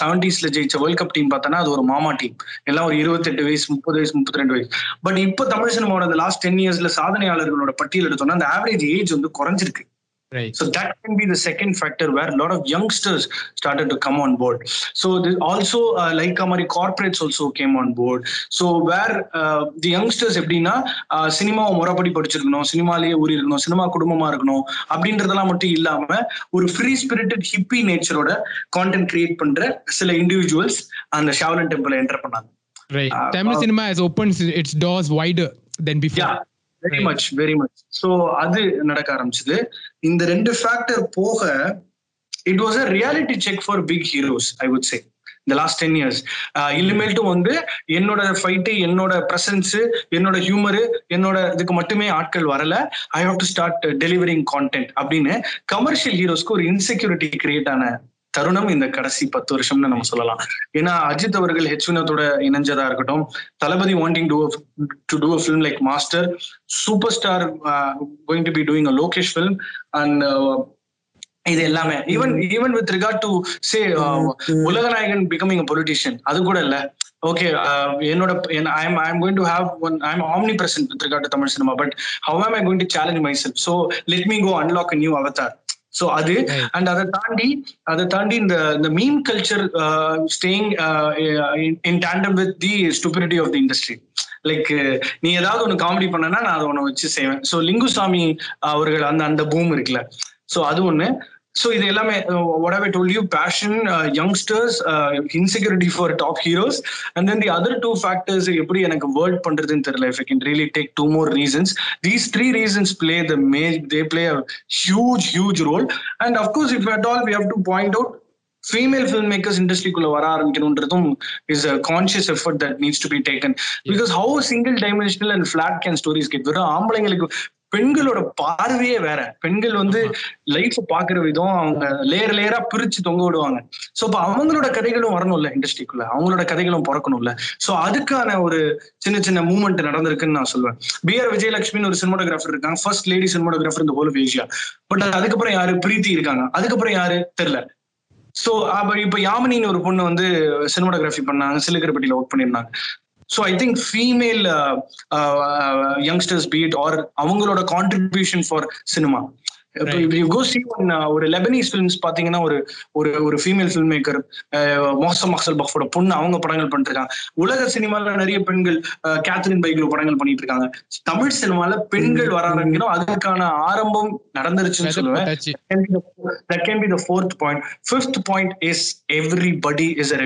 Speaker 5: செவன்டீஸில் uh, ஜெயிச்ச வேர்ல்ட் கப் டீம் பார்த்தோன்னா அது ஒரு மாமா டீம் எல்லாம் ஒரு இருபத்தெட்டு வயசு முப்பது வயசு முப்பத்தி ரெண்டு வயசு. பட் இப்போ தமிழ் சினிமாவோட அந்த லாஸ்ட் டென் இயர்ஸ்ல சாதனையாளர்களோட பட்டியல் எடுத்தோம்னா அந்த ஆவரேஜ் ஏஜ் வந்து குறைஞ்சிருக்கு.
Speaker 1: Right
Speaker 5: So that can be the second factor where a lot of youngsters started to come on board. So this also uh, like Amari corporates also came on board. So where uh, the youngsters எப்படின்னா சினிமாவை முறைப்படி படிச்சிருக்கணும் சினிமாலேயே ஊறி இருக்கணும் சினிமா குடும்பமா இருக்கணும் அப்படின்றதெல்லாம் மட்டும் இல்லாம ஒரு ஃப்ரீ ஸ்பிரிட்டட் ஹிப்பி நேச்சரோட கான்டென்ட் கிரியேட் பண்ற சில இண்டிவிஜுவல்ஸ் அந்த ஷாவலன் டெம்பிள் என்டர் பண்ணாங்க Uh,
Speaker 1: Tamil
Speaker 5: uh,
Speaker 1: cinema has opened its doors wider than
Speaker 5: yeah
Speaker 1: before very.
Speaker 5: Much very much so அது நடக்க ஆரம்பிச்சது. இந்த ரெண்டு ஃபேக்டர் போக it was a reality check for big heroes I would say இந்த லாஸ்ட் டென் இயர்ஸ் இனிமேல்ட்டும் வந்து என்னோட ஃபைட்டு என்னோட ப்ரெசன்ஸ் என்னோட ஹியூமரு என்னோட இதுக்கு மட்டுமே ஆட்கள் வரல. I have to start delivering content அப்படின்னு கமர்ஷியல் ஹீரோஸ்க்கு ஒரு இன்செக்யூரிட்டி கிரியேட் ஆன தருணம் இந்த கடைசி பத்து வருஷம்னு நம்ம சொல்லலாம். ஏன்னா அஜித் அவர்கள் ஹெச் வினோத்தோட இணைஞ்சதா இருக்கட்டும் Thalapathy wanting to to do a film like Master super star going to be doing a Lokesh film and இது எல்லாமே. Even even with regard to say Ulaganayagan becoming a politician அது கூட இல்ல. ஓகே என்னோட I am I am going to have one I am omnipresent with regard to Tamil cinema but how am I going to challenge myself so let me go unlock new avatar so அது. அண்ட் அதை தாண்டி அதை தாண்டி இந்த இந்த meme culture staying in tandem with the stupidity of the industry like நீ ஏதாவது ஒன்று காமெடி பண்ணனா நான் அதை ஒன்று வச்சு செய்வேன். ஸோ லிங்குசாமி அவர்கள் அந்த அந்த பூம் இருக்குல்ல. ஸோ அது ஒன்று ஸோ இது எல்லாமே I told you passion uh, youngsters uh, insecurity for top heroes and then the other two factors எப்படி எனக்கு வேர்ல்ட் பண்றதுன்னு தெரியல I can really take two more reasons these three reasons play the main they play a huge huge role and of course if at all we have to point out female filmmakers இண்டஸ்ட்ரிக்குள்ள வர ஆரம்பிக்கணுன்றதும் is a conscious effort that needs to be taken because how single dimensional and flat can stories get வெறும் ஆம்பளைங்களுக்கு பெண்களோட பார்வையே வேற. பெண்கள் வந்து லைஃப் பாக்குற விதம் அவங்க லேயர் லேயரா பிரிச்சு தொங்க விடுவாங்க. சோ அப்ப அவங்களோட கதைகளும் வரணும்ல இண்டஸ்ட்ரிக்குள்ள அவங்களோட கதைகளும் பிறக்கணும்ல. சோ அதுக்கான ஒரு சின்ன சின்ன மூவ்மெண்ட் நடந்திருக்குன்னு நான் சொல்லுவேன் பி ஆர் விஜயலட்சுமின்னு ஒரு சினிமோகிராஃபர் இருக்காங்க. ஃபர்ஸ்ட் லேடி சினிமோகிராஃபர் இந்த ஹோல் ஆஃப் ஏஷியா பட் அதுக்கப்புறம் யாரு? பிரீத்தி இருக்காங்க. அதுக்கப்புறம் யாரு? தெரியல. சோ அப்ப இப்ப யாமினின்னு ஒரு பொண்ணு வந்து சினிமாட்டோகிராஃபி பண்ணாங்க. சிலுக்கரப்பட்டியில ஒர்க் பண்ணியிருந்தாங்க. So I think female youngsters beat are அவங்களோட கான்ட்ரிபியூஷன் ஃபார் சினிமா ஒரு லெபனீஸ் ஃபிலிம்ஸ் பாத்தீங்கன்னா ஒரு ஒரு ஒரு ஃபீமேல் ஃபில்ம் மேக்கர் மோசம் மக்சல் பஃபோட பொண்ணு அவங்க படங்கள் பண்ணிருக்காங்க உலக சினிமால நிறைய பெண்கள் கேத்ரின் பைக்ல படங்கள் பண்ணிட்டு இருக்காங்க தமிழ் சினிமால பெண்கள் வர ஆரம்பிக்கணும் அதுக்கான ஆரம்பம் நடந்துருச்சுன்னு சொல்லுவேன். that can be the fourth point. Fifth point is everybody is a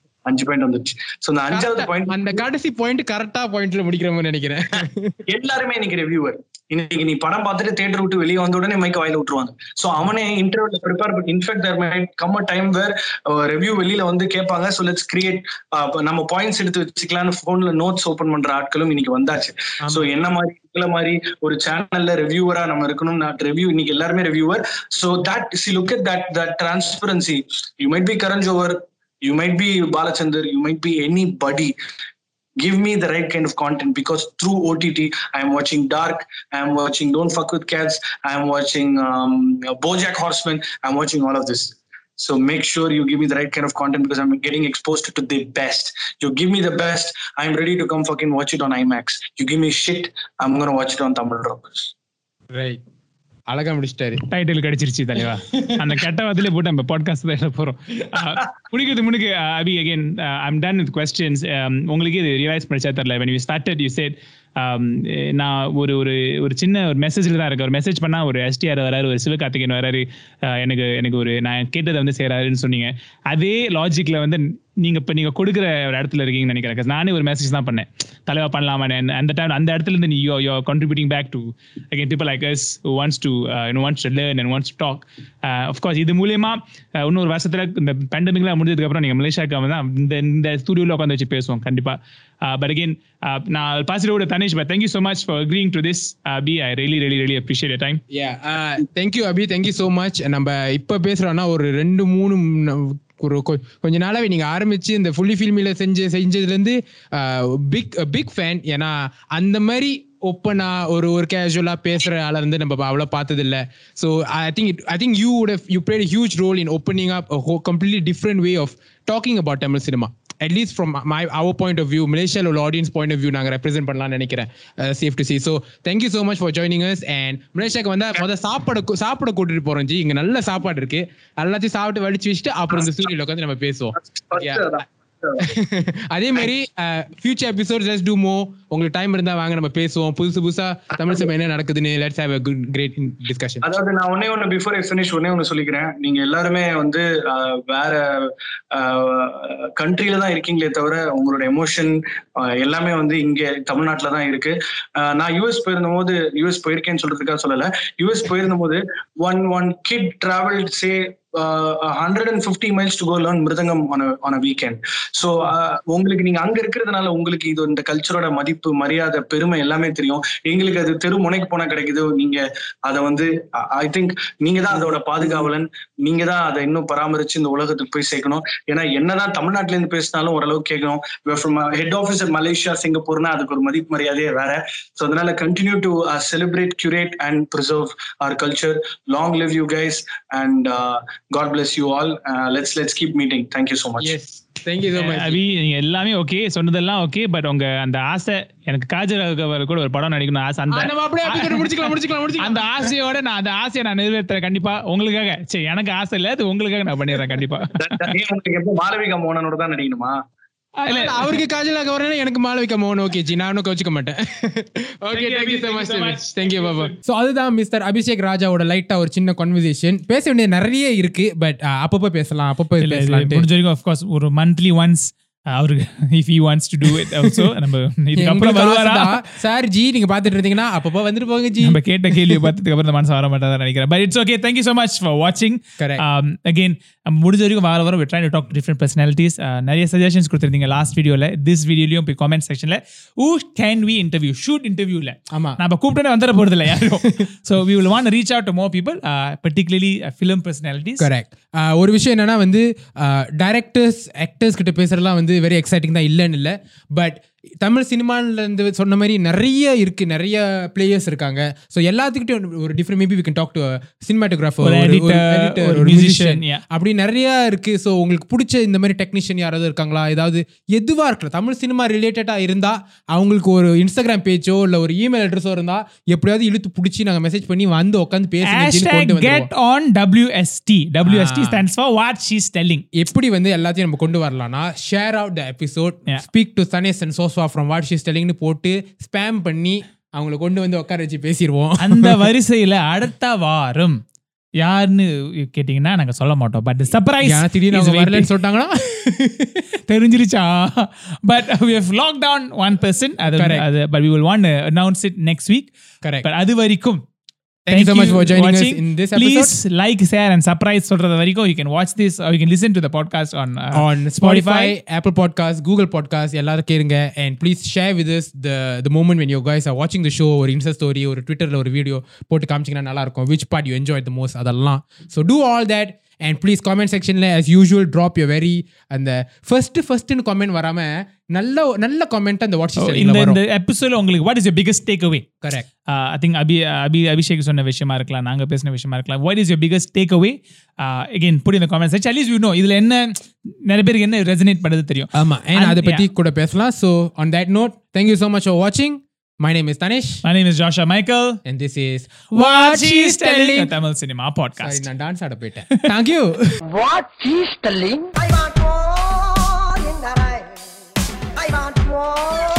Speaker 5: அஞ்சு பாயிண்ட் வந்துருச்சு. சோ இந்த அஞ்சாவது பாயிண்ட்
Speaker 1: அந்த கடைசி பாயிண்ட் கரெக்டா பாயிண்ட்ல முடிக்கிற மாதிரி நினைக்கிறேன்.
Speaker 5: எல்லாருமே இன்னைக்கு ரிவ்யூவர் இன்னைக்கு நீ படம் பார்த்துட்டு தியேட்டர் விட்டு வெளியே வந்த உடனே மைக்க வாயில விட்டுருவாங்க. சோ அவனே இன்டர்வியூல prepare but in fact there might come a time where review வெளியில வந்து கேட்பாங்க. சோ லெட்ஸ் கிரியேட் நம்ம பாயிண்ட்ஸ் எடுத்து வச்சுக்கலாம்னு போன்ல நோட்ஸ் ஓபன் பண்ற ஆட்களும் இன்னைக்கு வந்தாச்சு. சோ என்ன மாதிரி இதுல மாதிரி ஒரு சேனல்ல ரிவ்யூவரா நம்ம இருக்கணும் நான் ரிவ்யூ இன்னைக்கு எல்லாருமே reviewer so that see look at that that transparency you might be Karan Johar you might be Balachandar, you might be anybody. Give me the right kind of content because through OTT, I'm watching Dark, I'm watching Don't Fuck with Cats, I'm watching um, Bojack Horseman, I'm watching all of this. So make sure you give me the right kind of content because I'm getting exposed to the best. You give me the best, I'm ready to come fucking watch it on IMAX. You give me shit, I'm gonna watch it on Tamil Rockers.
Speaker 1: Right அழகா முடிச்சிட்டாரு.
Speaker 2: டைட்டில் கிடைச்சிருச்சு தலைவா. அந்த கெட்ட வார்த்தையில போட்டு நம்ம பாட்காஸ்ட் தான் எழுத போறோம். முடிக்கிறது முன்னுக்கு Abhi again I'm done with questions உங்களுக்கு இது ரிவைஸ் படிச்சா தெரியல. When you started you said நான் ஒரு ஒரு ஒரு சின்ன ஒரு மெசேஜில் தான் இருக்கேன். ஒரு மெசேஜ் பண்ணா ஒரு எஸ்டிஆர் வராரு ஒரு சிவகார்த்திகேயன் வராரு. எனக்கு எனக்கு ஒரு நான் கேட்டதை வந்து செய்கிறாருன்னு சொன்னீங்க. அதே லாஜிக்ல வந்து நீங்க இப்ப நீங்க கொடுக்குற ஒரு இடத்துல இருக்கீங்கன்னு நினைக்கிறேன். நானே ஒரு மெசேஜ் தான் பண்ணேன். தலைவா பண்ணலாமா அந்த டைம் அந்த இடத்துல இருந்து நீ you you contributing back to again people like us wants to wants to learn and wants talk of course இது மூலியமா uh, இன்னொரு வருஷத்துல இந்த பேண்டமிக்லாம் முடிஞ்சதுக்கு அப்புறம் நீங்க மலேசியாவுக்கு வந்து இந்த இந்த ஸ்டுடியோல உட்காந்து வச்சு பேசுவோம் கண்டிப்பா. Uh, பட் அகேன் uh, நான் பாசிட்டிவோட Tanishq but thank you so much for agreeing to this Abhi I really really really appreciate
Speaker 1: time yeah thank you Abhi thank you so much நம்ம இப்ப பேசுறோம்னா ஒரு ரெண்டு மூணு கொஞ்ச நாளாவே நீங்க ஆரம்பிச்சு இந்த ஃபுல்லி ஃபில்மில செஞ்சு செஞ்சதுல இருந்து பிக் பிக் ஃபேன் ஏன்னா அந்த மாதிரி ஓப்பனா ஒரு ஒரு கேஷுவலா பேசுற ஆள வந்து நம்ம அவ்வளவு பார்த்தது இல்ல so I think I think you would you played huge role in opening up completely different way of talking about Tamil cinema at least from my our point of view உள்ள ஆடியன்ஸ் பாயிண்ட் ஆஃப் வியூ நாங்க ரெப்ரசென்ட் பண்ணலாம்னு நினைக்கிறேன். Safe to see so thank you so much for joining us and மலேசியாக்கு வந்தா முதல் சாப்பாடு சாப்பிட கூட்டிட்டு போறோம் ஜி. இங்க நல்ல சாப்பாடு இருக்கு. எல்லாத்தையும் சாப்பிட்டு வடிச்சு வச்சுட்டு அப்புறம் இந்த ஸ்டூடியோல உட்காந்து நம்ம பேசுவோம். அதே மாதிரி ஃபியூச்சர் எபிசோட் லெட்ஸ் டூ மோ உங்களுக்கு டைம் இருந்தா வாங்க நம்ம பேசுவோம். புதுசு புதுசா தமிழ் சினிமா என்ன நடக்குதுன்னு let's have a good great discussion
Speaker 5: அதாவது நான் ஒன்னே ஒண்ணு பிஃபோர் ஐ ஃபினிஷ் ஒன்னே ஒண்ணு சொல்லிக்கிறேன். நீங்க எல்லாருமே வந்து வேற கண்ட்ரில தான் இருக்கீங்களே தவிர உங்களோட எமோஷன் எல்லாமே வந்து இங்க தமிழ்நாட்டுல தான் இருக்கு. நான் யூஎஸ் போயிருந்த போது யூஎஸ் போயிருக்கேன்னு சொல்றதுக்காக சொல்லல. யூஎஸ் போயிருந்த போது one one kid travel say hundred and fifty miles to go learn mridangam on a weekend so உங்களுக்கு நீங்க அங்க இருக்கிறதுனால உங்களுக்கு இது இந்த கல்ச்சரோட மதிப்பு மரியாதை பெருமை எல்லாமே தெரியும். எங்களுக்கு அது தெரு முனைக்கு போனா கிடைக்குது. நீங்க அதை வந்து ஐ திங்க் நீங்க தான் அதோட பாதுகாவலன். நீங்க தான் அதை இன்னும் பராமரிச்சு இந்த உலகத்துக்கு போய் சேர்க்கணும். ஏன்னா என்னதான் தமிழ்நாட்டுல இருந்து பேசினாலும் ஓரளவுக்கு கேட்கணும். ஹெட் ஆஃபீஸ் மலேசியா சிங்கப்பூர்னா அதுக்கு ஒரு மதிப்பு மரியாதையே வேற. ஸோ அதனால continue to celebrate curate and preserve our culture long live you guys and God bless you all let's let's keep meeting thank you so
Speaker 1: much thank you so
Speaker 2: much Abhi நீங்க எல்லாமே ஓகே சொன்னதெல்லாம் ஓகே பட் உங்க அந்த ஆசை எனக்கு காஜல் அகர்வால் கூட ஒரு படம் நடிக்கணும் ஆசை. அந்த
Speaker 1: நம்ம அப்படியே episode முடிச்சுக்கலாம் முடிச்சுக்கலாம் முடிச்சுக்கலாம்.
Speaker 2: அந்த ஆசையோட நான் அந்த ஆசையை நான் நிறைவேற்றுறேன் கண்டிப்பா. உங்களுக்காக. சரி எனக்கு ஆசை இல்ல அது உங்களுக்காக நான் பண்ணிடுறேன் கண்டிப்பா.
Speaker 5: மாளவிகா மோகனனோட தான் நடிக்கணுமா?
Speaker 1: அவருக்கு காஜல் ஆக வரேன்னா எனக்கு மாலை வைக்க மோகன் ஓகே ஜி. நானும் கவச்சிக்க மாட்டேன்.
Speaker 2: Okay
Speaker 1: so
Speaker 2: Thank you much much.
Speaker 1: Thank you Baba so அதுதான் மிஸ்டர் அபிஷேக் ராஜாவோட லைட்டா ஒரு சின்ன கான்வர்சேஷன் பேச வேண்டியது நிறைய இருக்கு பட் அப்பப்போ பேசலாம் அப்பப்போ பேசலாம்
Speaker 2: முடிஞ்ச வரைக்கும் of course ஒரு மந்த்லி ஒன்ஸ் அவருக்கு if he wants to do it also நம்ம இதுக்கப்புறம் வருவாரா?
Speaker 1: சார் ஜி நீங்க பாத்துட்டு இருந்தீங்கன்னா அப்பப்போ வந்துட்டு போங்க ஜி.
Speaker 2: நம்ம கேட்ட கேள்வியை பார்த்ததுக்கு அப்புறம் இந்த மனசு வர மாட்டாதான் நினைக்கிறேன். But it's okay thank you much for watching.
Speaker 1: Correct.
Speaker 2: Again முடிஞ்ச வரைக்கும் வார வாரம் try to talk to different personalities நிறைய சஜஷன்ஸ் கொடுத்துருந்தீங்க லாஸ்ட் வீடியோல திஸ் வீடியோலயும் போய் காமெண்ட் செக்ஷன்ல ஊ கேன் வி இன்டர்வியூ ஷூட் இன்டர்வியூல
Speaker 1: ஆமா.
Speaker 2: நம்ம கூப்பிட்டே வந்துட போறது இல்லை யாரும். So we will want reach out to more people particularly film personalities
Speaker 1: correct ஒரு விஷயம் என்னன்னா வந்து டைரக்டர்ஸ் ஆக்டர்ஸ் கிட்ட பேசுறதுலாம் வந்து வெரி எக்ஸைட்டிங் தான் இல்லைன்னு இல்லை. பட் தமிழ் சினிமால இருந்து சொன்ன மாதிரி நிறைய இருக்கு நிறைய பிளேயர்ஸ் இருக்காங்க. ஸோ எல்லாத்துக்கிட்டையும் ஒரு different maybe we can talk to cinematographer
Speaker 2: ஒரு yeah.
Speaker 1: அப்படி நிறைய இருக்கு. ஸோ உங்களுக்கு பிடிச்ச இந்த மாதிரி டெக்னீஷியன் யாராவது இருக்காங்களா? ஏதாவது எதுவா இருக்கலாம். தமிழ் சினிமா ரிலேட்டடா இருந்தா அவங்களுக்கு ஒரு இன்ஸ்டாகிராம் பேஜோ இல்ல ஒரு இமெயில் அட்ரஸோ இருந்தா எப்படியாவது இழுத்து பிடிச்சி நாங்க மெசேஜ் பண்ணி வந்து உட்காந்து பேசி
Speaker 2: get on WST WST stands for what she's telling
Speaker 1: எப்படி வந்து எல்லாத்தையும் நம்ம கொண்டு வரலாம்னா share out the
Speaker 2: episode.
Speaker 1: Speak to சனேஸ் and சோஸ்வா ஃப்ரம் வாட் ஷீஸ் டெல்லிங்னு போட்டு ஸ்பேம் பண்ணி அவங்கள கொண்டு வந்து உட்கார வச்சு பேசிடுவோம்
Speaker 2: அந்த வரிசையில அடுத்த வாரம் யாருன்னு கேட்டீங்கன்னா நாங்க சொல்ல மாட்டோம். பட் சர்ப்ரைஸ்
Speaker 1: திடீர்னு அவங்க வரலன்னு சொல்லிட்டாங்கன்னா
Speaker 2: தெரிஞ்சிருச்சா? But we have locked down one person. அது. அது but we will want to announce it next week.
Speaker 1: Correct.
Speaker 2: but அது வரைக்கும்
Speaker 1: Thank you so much for joining us in this
Speaker 2: Please
Speaker 1: episode.
Speaker 2: like, share and surprise சொல்றது வரைக்கும் you can watch this or you can listen to the podcast on uh,
Speaker 1: on Spotify, Apple Podcasts, Google Podcasts எல்லாரும் கேளுங்க and please share with us the the moment when you guys are watching the show ஒரு Insta story ஒரு Twitterல ஒரு வீடியோ போட்டு காமிச்சீங்கன்னா நல்லா இருக்கும் which part you enjoyed the most அதெல்லாம் so do all that and please comment sectionல as usual drop your very அந்த first firstன்னு comment வராம நல்ல நல்ல comment அந்த வாட்ஸ்அப்
Speaker 2: இந்த
Speaker 1: ஸ்டைலில்
Speaker 2: இந்த எபிசோட் உங்களுக்கு what is your biggest takeaway
Speaker 1: correct
Speaker 2: I think Abhi Abhi Abhishek சொன்ன விஷயமா இருக்கலாம் நாங்க பேசின விஷயமா இருக்கலாம். What is your biggest takeaway again put இந்த comment section at least you know இதுல என்ன நிறைய பேருக்கு என்ன ரெசனேட் பண்ணுறது தெரியும்.
Speaker 1: ஆமா and
Speaker 2: And-
Speaker 1: அதை பத்தி கூட பேசலாம். So on that note thank you so much for watching. my name is Tanish
Speaker 2: My name is Joshua Michael.
Speaker 1: and this is
Speaker 2: What she's telling. A Tamil cinema podcast.
Speaker 1: sorry நான் டான்ஸ் ஆட போயிட்டேன் thank you
Speaker 3: What she's telling?
Speaker 4: I want more in the rain. I want more